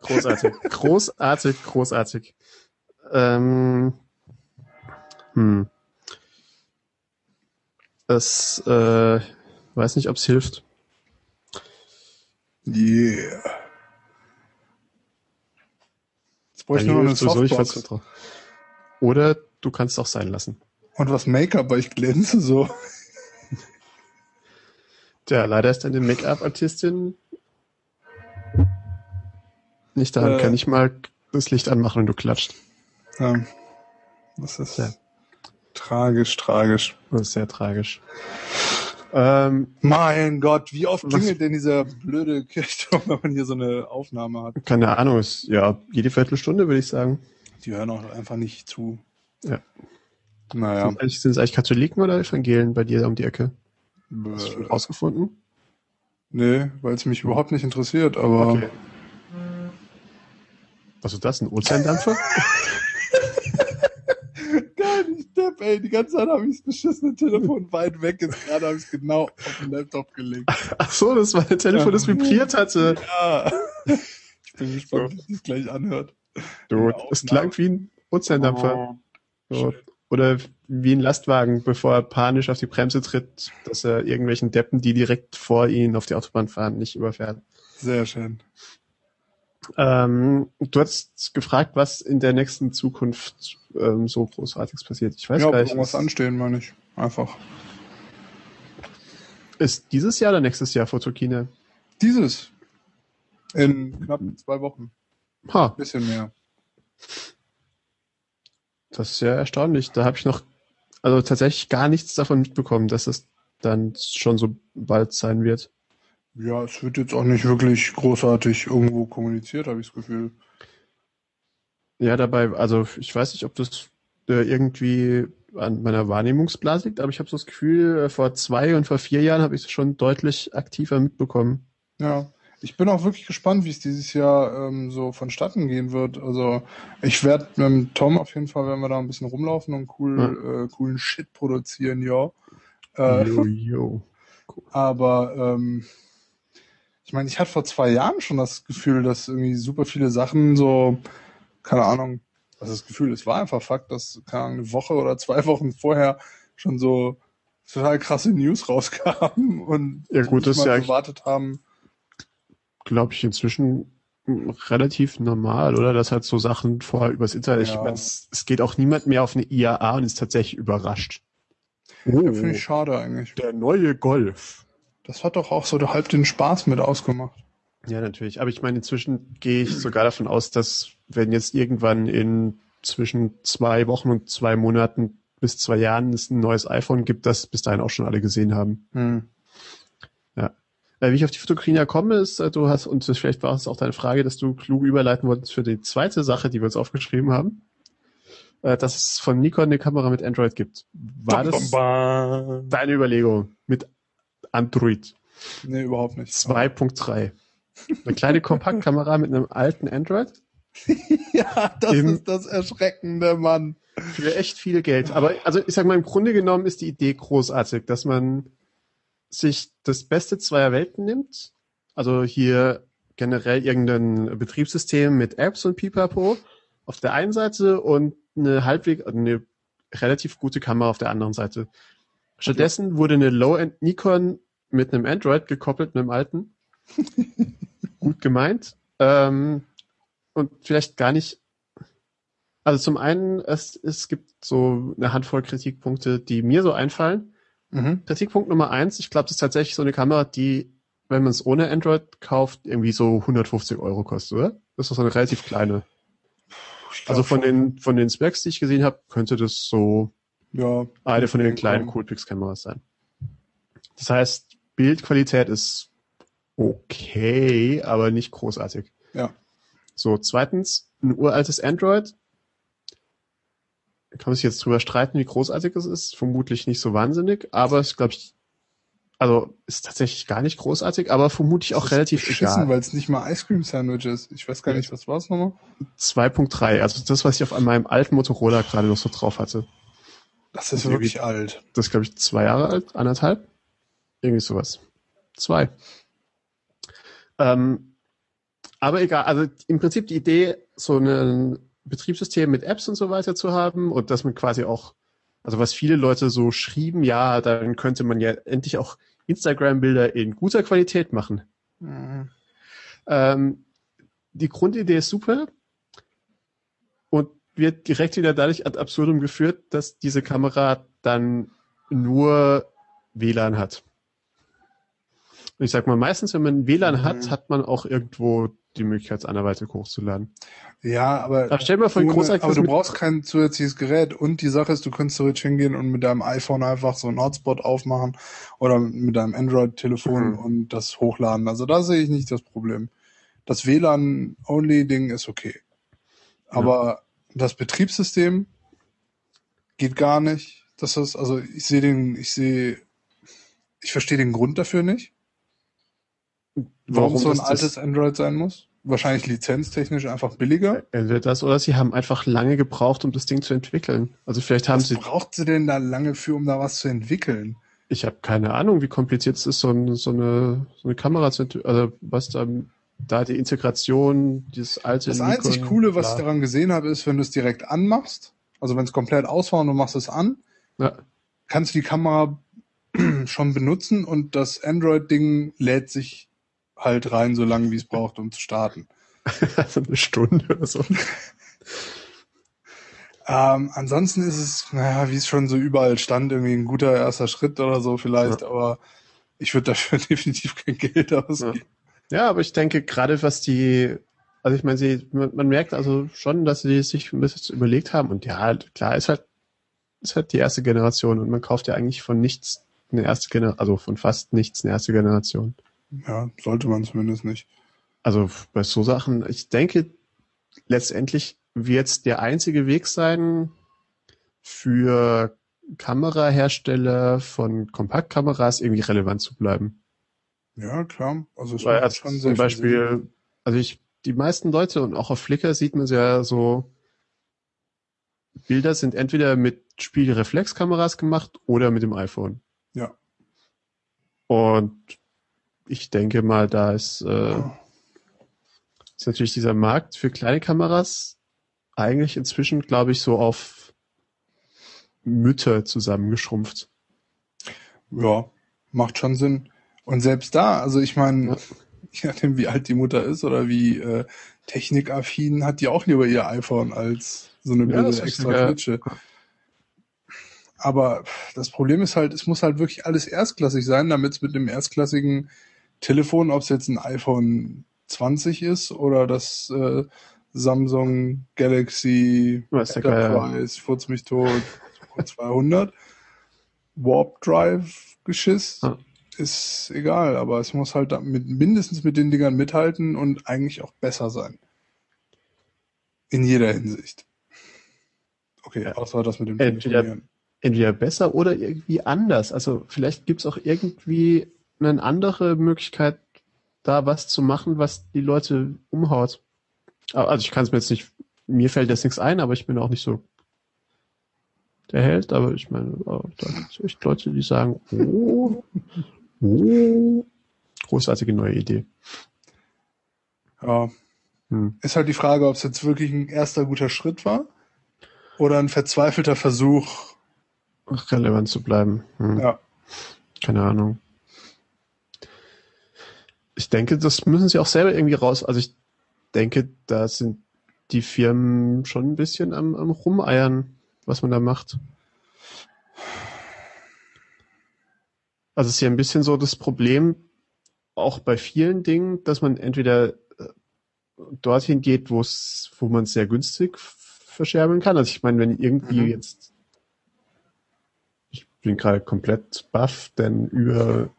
Großartig. großartig, großartig. Ähm, hm. Das, äh, weiß nicht, ob es hilft. yeah. Jetzt brauche ich nur noch eine Softbox. Oder du kannst es auch sein lassen. und was Make-up, weil ich glänze so. Tja, leider ist deine Make-up-Artistin nicht da. Äh. Kann ich mal das Licht anmachen, wenn du klatscht. Ja. Das ist Ja. tragisch, tragisch. Das ist sehr tragisch. Ähm, Mein Gott, wie oft klingelt denn dieser blöde Kirchturm, wenn man hier so eine Aufnahme hat? keine Ahnung, ist ja jede Viertelstunde, würde ich sagen. Die hören auch einfach nicht zu. Ja. Naja. Sind, es eigentlich Katholiken oder Evangelen bei dir um die Ecke? Hast du schon rausgefunden? nee, weil es mich überhaupt nicht interessiert, aber Okay. Was ist das? Ein Ozeandampfer? Depp, ey, die ganze Zeit habe ich das beschissene Telefon weit weg, jetzt gerade habe ich es genau auf den Laptop gelegt. Ach so, das war ein Telefon, das vibriert hatte. Ja. Ich bin gespannt, wie es gleich anhört. Du, Ja, es Aufnahme. klang wie ein Ozeandampfer. So. Schön. Oder wie ein Lastwagen, bevor er panisch auf die Bremse tritt, dass er irgendwelchen Deppen, die direkt vor ihnen auf die Autobahn fahren, nicht überfährt. Sehr schön. Ähm, du hast gefragt, was in der nächsten Zukunft ähm, so großartiges passiert. Ich weiß ja, gar nicht. irgendwas anstehen, meine ich. Einfach. Ist dieses Jahr oder nächstes Jahr Fotokina? Dieses. In knapp zwei Wochen. Ha, Bisschen mehr. das ist ja erstaunlich. Da habe ich noch also tatsächlich gar nichts davon mitbekommen, dass es dann schon so bald sein wird. Ja, es wird jetzt auch nicht wirklich großartig irgendwo kommuniziert, habe ich das Gefühl. Ja, dabei, also ich weiß nicht, ob das äh, irgendwie an meiner Wahrnehmungsblase liegt, aber ich habe so das Gefühl, äh, vor zwei und vor vier Jahren habe ich es schon deutlich aktiver mitbekommen. Ja. Ich bin auch wirklich gespannt, wie es dieses Jahr ähm, so vonstatten gehen wird. Also ich werde mit Tom auf jeden Fall, wenn wir da ein bisschen rumlaufen und cool, äh, coolen Shit produzieren, ja. Äh, Jo, jo. Aber ähm, ich meine, ich hatte vor zwei Jahren schon das Gefühl, dass irgendwie super viele Sachen so, keine Ahnung, was das Gefühl, es war einfach Fakt, dass keine Ahnung, eine Woche oder zwei Wochen vorher schon so total krasse News rauskamen und Ja, gut, wir das ja gewartet haben, glaube ich, inzwischen relativ normal, oder? Dass halt so Sachen vorher übers Internet, Ja. ich mein, es, es geht auch niemand mehr auf eine IAA und ist tatsächlich überrascht. Ja, Oh, Finde ich schade eigentlich. der neue Golf. Das hat doch auch so halb den Spaß mit ausgemacht. Ja, natürlich. Aber ich meine, inzwischen gehe ich sogar davon aus, dass wenn jetzt irgendwann in zwischen zwei Wochen und zwei Monaten bis zwei Jahren es ein neues iPhone gibt, das bis dahin auch schon alle gesehen haben. Hm. Äh, wie ich auf die Fotokrinia komme, ist, äh, du hast, und vielleicht war es auch deine Frage, dass du klug überleiten wolltest für die zweite Sache, die wir uns aufgeschrieben haben, äh, dass es von Nikon eine Kamera mit Android gibt. War das deine Überlegung mit Android Nee, überhaupt nicht. 2.3? Eine kleine Kompaktkamera mit einem alten Android Ja, das Im- ist das Erschreckende, Mann. für echt viel Geld. Aber also ich sag mal, im Grunde genommen ist die Idee großartig, dass man sich das Beste zweier Welten nimmt. Also hier generell irgendein Betriebssystem mit Apps und Pipapo auf der einen Seite und eine halbwegs, eine relativ gute Kamera auf der anderen Seite. Stattdessen wurde eine Low-End Nikon mit einem Android gekoppelt, mit einem alten. Gut gemeint. Ähm, und vielleicht gar nicht also zum einen, es, es gibt so eine Handvoll Kritikpunkte, die mir so einfallen. Mhm. Kritikpunkt Nummer eins, ich glaube, das ist tatsächlich so eine Kamera, die, wenn man es ohne Android kauft, irgendwie so 150 Euro kostet, oder? Das ist so eine relativ kleine. Also von schon. den, von den Specs, die ich gesehen habe, könnte das so ja, eine von den kleinen. Coolpix-Kameras sein. Das heißt, Bildqualität ist okay, aber nicht großartig. Ja. So, zweitens, ein uraltes Android. Kann man sich jetzt drüber streiten, wie großartig es ist. Vermutlich nicht so wahnsinnig, aber es glaube ich, also ist tatsächlich gar nicht großartig, aber vermutlich auch relativ beschissen, weil es nicht mal Ice Cream Sandwich ist. Ich weiß gar nicht, was war es nochmal? 2.3, also das, was ich auf meinem alten Motorola gerade noch so drauf hatte. Das ist wirklich alt. Das ist, glaube ich, zwei Jahre alt, anderthalb. Irgendwie sowas. Zwei. Ähm, aber egal, also im Prinzip die Idee, so ein Betriebssystem mit Apps und so weiter zu haben und dass man quasi auch, also was viele Leute so schrieben, ja, dann könnte man ja endlich auch Instagram-Bilder in guter Qualität machen. Mhm. Ähm, die Grundidee ist super wird direkt wieder dadurch ad absurdum geführt, dass diese Kamera dann nur WLAN hat. Und ich sag mal, meistens, wenn man WLAN hat, Mhm. hat man auch irgendwo die Möglichkeit, es anderweitig hochzuladen. Ja, aber, Aber stell dir mal vor, ein ohne, aber du brauchst kein zusätzliches Gerät. Und die Sache ist, du kannst theoretisch hingehen und mit deinem iPhone einfach so einen Hotspot aufmachen oder mit deinem Android-Telefon Mhm. und das hochladen. Also da sehe ich nicht das Problem. Das WLAN-Only-Ding ist okay. Aber das Betriebssystem geht gar nicht. Das ist, also ich sehe den, ich sehe, ich verstehe den Grund dafür nicht. Warum, so ein altes Android sein muss? Wahrscheinlich lizenztechnisch einfach billiger. Entweder das oder sie haben einfach lange gebraucht, um das Ding zu entwickeln. Also vielleicht haben Was sie, braucht sie denn da lange für, um da was zu entwickeln? ich habe keine Ahnung, wie kompliziert es ist, so, ein, so, eine, so eine Kamera zu entwickeln. Also was da, da die Integration, dieses alte Das Nikon, einzig Coole, was ich bla. daran gesehen habe, ist, wenn du es direkt anmachst, also wenn es komplett ausfahrt und du machst es an, Ja. kannst du die Kamera schon benutzen und das Android-Ding lädt sich halt rein, so lange wie es braucht, um zu starten. also eine Stunde oder so. Ähm, ansonsten ist es, naja, wie es schon so überall stand, irgendwie ein guter erster Schritt oder so vielleicht, aber ich würde dafür definitiv kein Geld ausgeben. Ja, aber ich denke, gerade was die, also ich meine, sie, man, man merkt also schon, dass sie sich ein bisschen überlegt haben und ja, klar, ist halt, ist halt die erste Generation und man kauft ja eigentlich von nichts eine erste Generation, also von fast nichts eine erste Generation. Ja, sollte man zumindest nicht. Also bei so Sachen, ich denke, letztendlich wird der einzige Weg sein, für Kamerahersteller von Kompaktkameras irgendwie relevant zu bleiben. Ja, klar. Also es Weil schon sehr zum viel Sinn. Beispiel, also ich, die meisten Leute und auch auf Flickr sieht man ja so, Bilder sind entweder mit Spiegelreflexkameras gemacht oder mit dem iPhone. Ja. Und ich denke mal, da ist, äh, ist natürlich dieser Markt für kleine Kameras eigentlich inzwischen, glaube ich, so auf Mütter zusammengeschrumpft. Ja, macht schon Sinn. Und selbst da, also ich meine, Ja. je nachdem wie alt die Mutter ist oder wie äh, technikaffin, hat die auch lieber ihr iPhone als so eine Ja, blöde extra Klitsche. Aber das Problem ist halt, es muss halt wirklich alles erstklassig sein, damit es mit dem erstklassigen Telefon, ob es jetzt ein iPhone 20 ist oder das äh, Samsung Galaxy Weiß. Enterprise, furz mich tot, 200, Warp Drive Geschiss, Ja. Ist egal, aber es muss halt mit, mindestens mit den Dingern mithalten und eigentlich auch besser sein. In jeder Hinsicht. Okay, Ja. außer das mit dem Entweder-. Entweder besser oder irgendwie anders. Also vielleicht gibt's auch irgendwie eine andere Möglichkeit, da was zu machen, was die Leute umhaut. Also ich kann es mir jetzt nicht, mir fällt jetzt nichts ein, aber ich bin auch nicht so der Held, aber ich meine, oh, da gibt's echt Leute, die sagen, oh, oh, großartige neue Idee. Ja, Hm. ist halt die Frage, ob es jetzt wirklich ein erster guter Schritt war oder ein verzweifelter Versuch. relevant zu bleiben. Hm. Ja, Keine Ahnung. Ich denke, das müssen sie auch selber irgendwie raus. Also ich denke, da sind die Firmen schon ein bisschen am, am Rumeiern, was man da macht. Also es ist ja ein bisschen so das Problem, auch bei vielen Dingen, dass man entweder äh, dorthin geht, wo es, wo man es sehr günstig verscherbeln kann. Also ich meine, wenn irgendwie Mhm. jetzt ich bin gerade komplett baff, denn über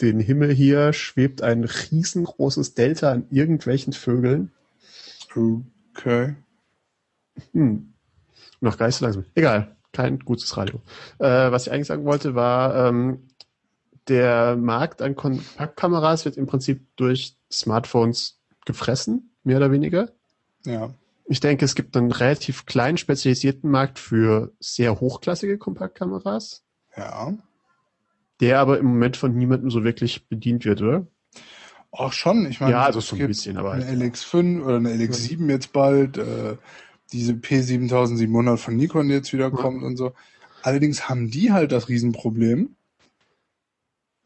den Himmel hier schwebt ein riesengroßes Delta an irgendwelchen Vögeln. okay. Hm. Noch gar nicht so langsam. Egal, kein gutes Radio. Äh, was ich eigentlich sagen wollte, war, ähm, der Markt an Kompaktkameras wird im Prinzip durch Smartphones gefressen, mehr oder weniger. Ja, Ich denke, es gibt einen relativ kleinen spezialisierten Markt für sehr hochklassige Kompaktkameras, ja. der aber im Moment von niemandem so wirklich bedient wird, oder? Auch schon. Ich meine, Ja, also es so ein gibt bisschen, aber eine halt. LX5 oder eine LX7 jetzt bald, äh, diese P7700 von Nikon jetzt wieder kommt und so. Allerdings haben die halt das Riesenproblem.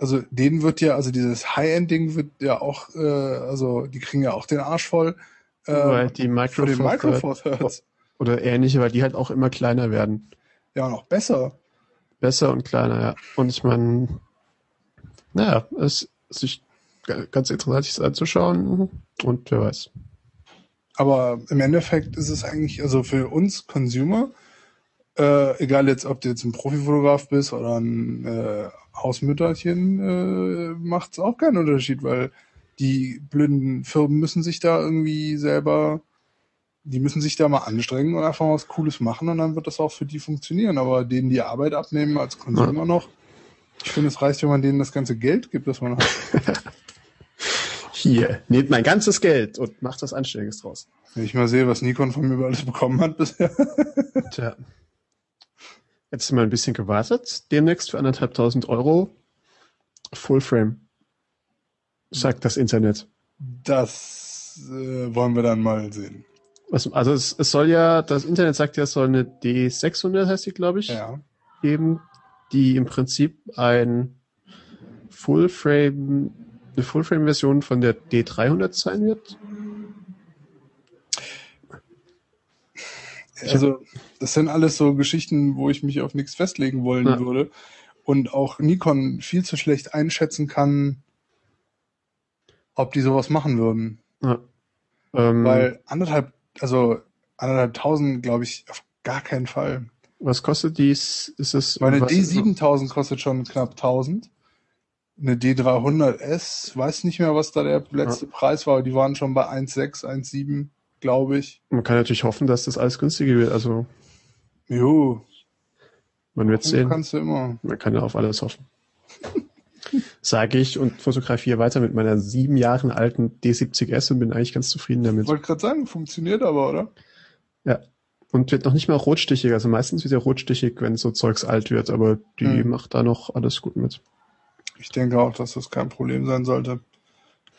Also denen wird ja, also dieses High-End-Ding wird ja auch, äh, also die kriegen ja auch den Arsch voll. Äh, weil die für den Micro Micro Four Thirds. oder ähnliche, weil die halt auch immer kleiner werden. Ja, und auch besser. Besser und kleiner, ja. Und ich meine, naja, es ist sich ganz interessant, sich das anzuschauen. Und wer weiß. Aber im Endeffekt ist es eigentlich, also für uns Consumer, äh, egal jetzt, ob du jetzt ein Profifotograf bist oder ein äh, Hausmütterchen, äh, macht es auch keinen Unterschied, weil die blöden Firmen müssen sich da irgendwie selber, die müssen sich da mal anstrengen und einfach mal was Cooles machen und dann wird das auch für die funktionieren. Aber denen die Arbeit abnehmen als Consumer noch, ich finde, es reicht, wenn man denen das ganze Geld gibt, das man hat. Hier, nehmt mein ganzes Geld und macht was Anständiges draus. Wenn ich mal sehe, was Nikon von mir über alles bekommen hat bisher. Tja. Jetzt sind wir ein bisschen gewartet. Demnächst für anderthalbtausend Euro Full Frame. Sagt das Internet. Das äh, wollen wir dann mal sehen. Was, also es, es soll ja, das Internet sagt ja, es soll eine D600 heißt die, glaube ich, Ja. geben, die im Prinzip ein Full Frame, eine Full Frame Version von der D300 sein wird. Also, das sind alles so Geschichten, wo ich mich auf nichts festlegen wollen Ja. würde. Und auch Nikon viel zu schlecht einschätzen kann, ob die sowas machen würden. Ja. Ähm, Weil anderthalb, also anderthalb tausend, glaube ich, auf gar keinen Fall. was kostet dies? Ist es Meine was- D7000 kostet schon knapp 1000. Eine D300S, weiß nicht mehr, was da der letzte Preis war, aber die waren schon bei 1,6, 1,7, glaube ich. Man kann natürlich hoffen, dass das alles günstiger wird. Also Jo, man wird sehen. kannst du immer. Man kann ja auf alles hoffen. Sage ich und fotografiere weiter mit meiner sieben Jahren alten D70S und bin eigentlich ganz zufrieden Ich damit. wollte gerade sagen, funktioniert aber, oder? Ja. Und wird noch nicht mal rotstichig. Also meistens wird er rotstichig, wenn so Zeugs alt wird, aber die Mhm. macht da noch alles gut mit. Ich denke auch, dass das kein Problem sein sollte.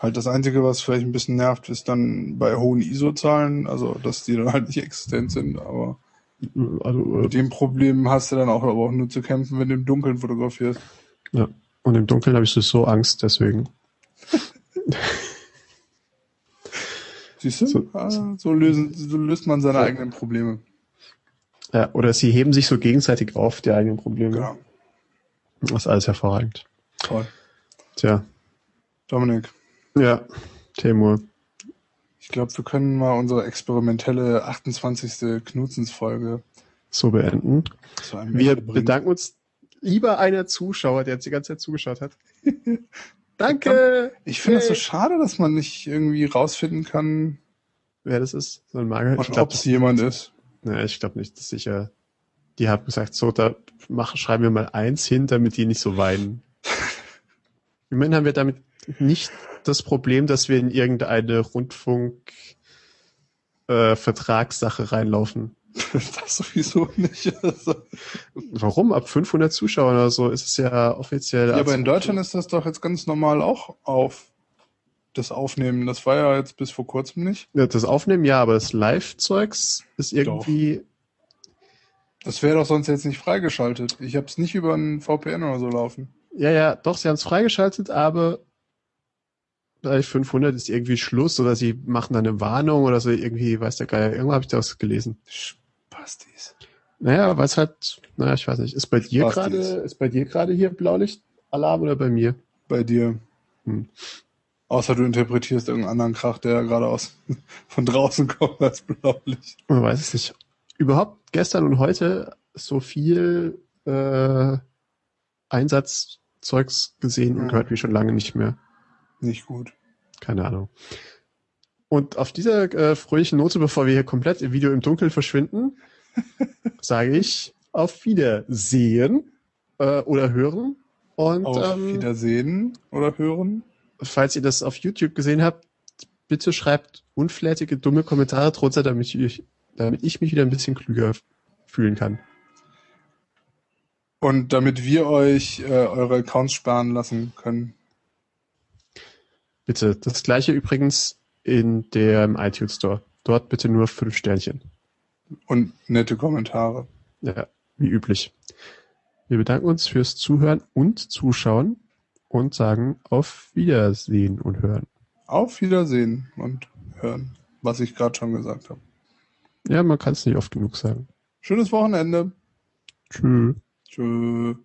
Halt das Einzige, was vielleicht ein bisschen nervt, ist dann bei hohen ISO-Zahlen, also dass die dann halt nicht existent sind, aber Also, äh, mit dem Problem hast du dann auch, aber auch nur zu kämpfen, wenn du im Dunkeln fotografierst. ja. Und im Dunkeln habe ich so Angst, deswegen. Siehst du? So- ah, so, lösen, so löst man seine Ja. eigenen Probleme. Ja, oder sie heben sich so gegenseitig auf, die eigenen Probleme. Ja, Das ist alles hervorragend. toll. Tja, Dominik, ja, Timur. ich glaube, wir können mal unsere experimentelle 28. Knutzens-Folge So beenden. Wir bedanken uns lieber einer Zuschauer, der jetzt die ganze Zeit zugeschaut hat. Danke! Ich finde es so schade, dass man nicht irgendwie rausfinden kann, Wer das ist? So ein Mager? Ich ob glaube es jemand ist. nee, ich glaub nicht. Das ist sicher. Die haben gesagt, so, da mach, schreiben wir mal eins hin, damit die nicht so weinen. Immerhin haben wir damit nicht das Problem, dass wir in irgendeine Rundfunk äh, reinlaufen. Das sowieso nicht. Also, Warum? Ab 500 Zuschauern oder so ist es ja offiziell. ja, aber in Deutschland ist das doch jetzt ganz normal auch auf das Aufnehmen. Das war ja jetzt bis vor kurzem nicht. Ja, das Aufnehmen ja, aber das Live-Zeugs ist irgendwie. Das wäre doch sonst jetzt nicht freigeschaltet. Ich habe es nicht über einen VPN oder so laufen. Ja, ja, doch, sie haben es freigeschaltet, aber bei 500 ist irgendwie Schluss oder sie machen dann eine Warnung oder so irgendwie, weiß der Geier. Irgendwo habe ich das gelesen. Spastis. Naja, was halt, naja, ich weiß nicht. Ist bei dir Spastis. gerade, ist bei dir gerade hier Blaulicht-Alarm oder bei mir? Bei dir. Hm. Außer du interpretierst irgendeinen anderen Krach, der gerade aus von draußen kommt als Blaulicht. Man weiß es nicht. Überhaupt gestern und heute so viel äh, Einsatzzeugs gesehen und gehört wie schon lange nicht mehr. Nicht gut. Keine Ahnung. Und auf dieser äh, fröhlichen Note, bevor wir hier komplett im Video im Dunkeln verschwinden, sage ich auf Wiedersehen äh, oder hören. Und Auf ähm, Wiedersehen oder hören. falls ihr das auf YouTube gesehen habt, bitte schreibt unflätige, dumme Kommentare drunter, damit ich, damit ich mich wieder ein bisschen klüger fühlen kann. Und damit wir euch äh, eure Accounts sparen lassen können. Bitte. Das gleiche übrigens in dem iTunes Store. Dort bitte nur fünf Sternchen. Und nette Kommentare. Ja, wie üblich. Wir bedanken uns fürs Zuhören und Zuschauen und sagen auf Wiedersehen und hören. Auf Wiedersehen und hören, was ich gerade schon gesagt habe. Ja, man kann es nicht oft genug sagen. Schönes Wochenende. Tschüss. Tschö.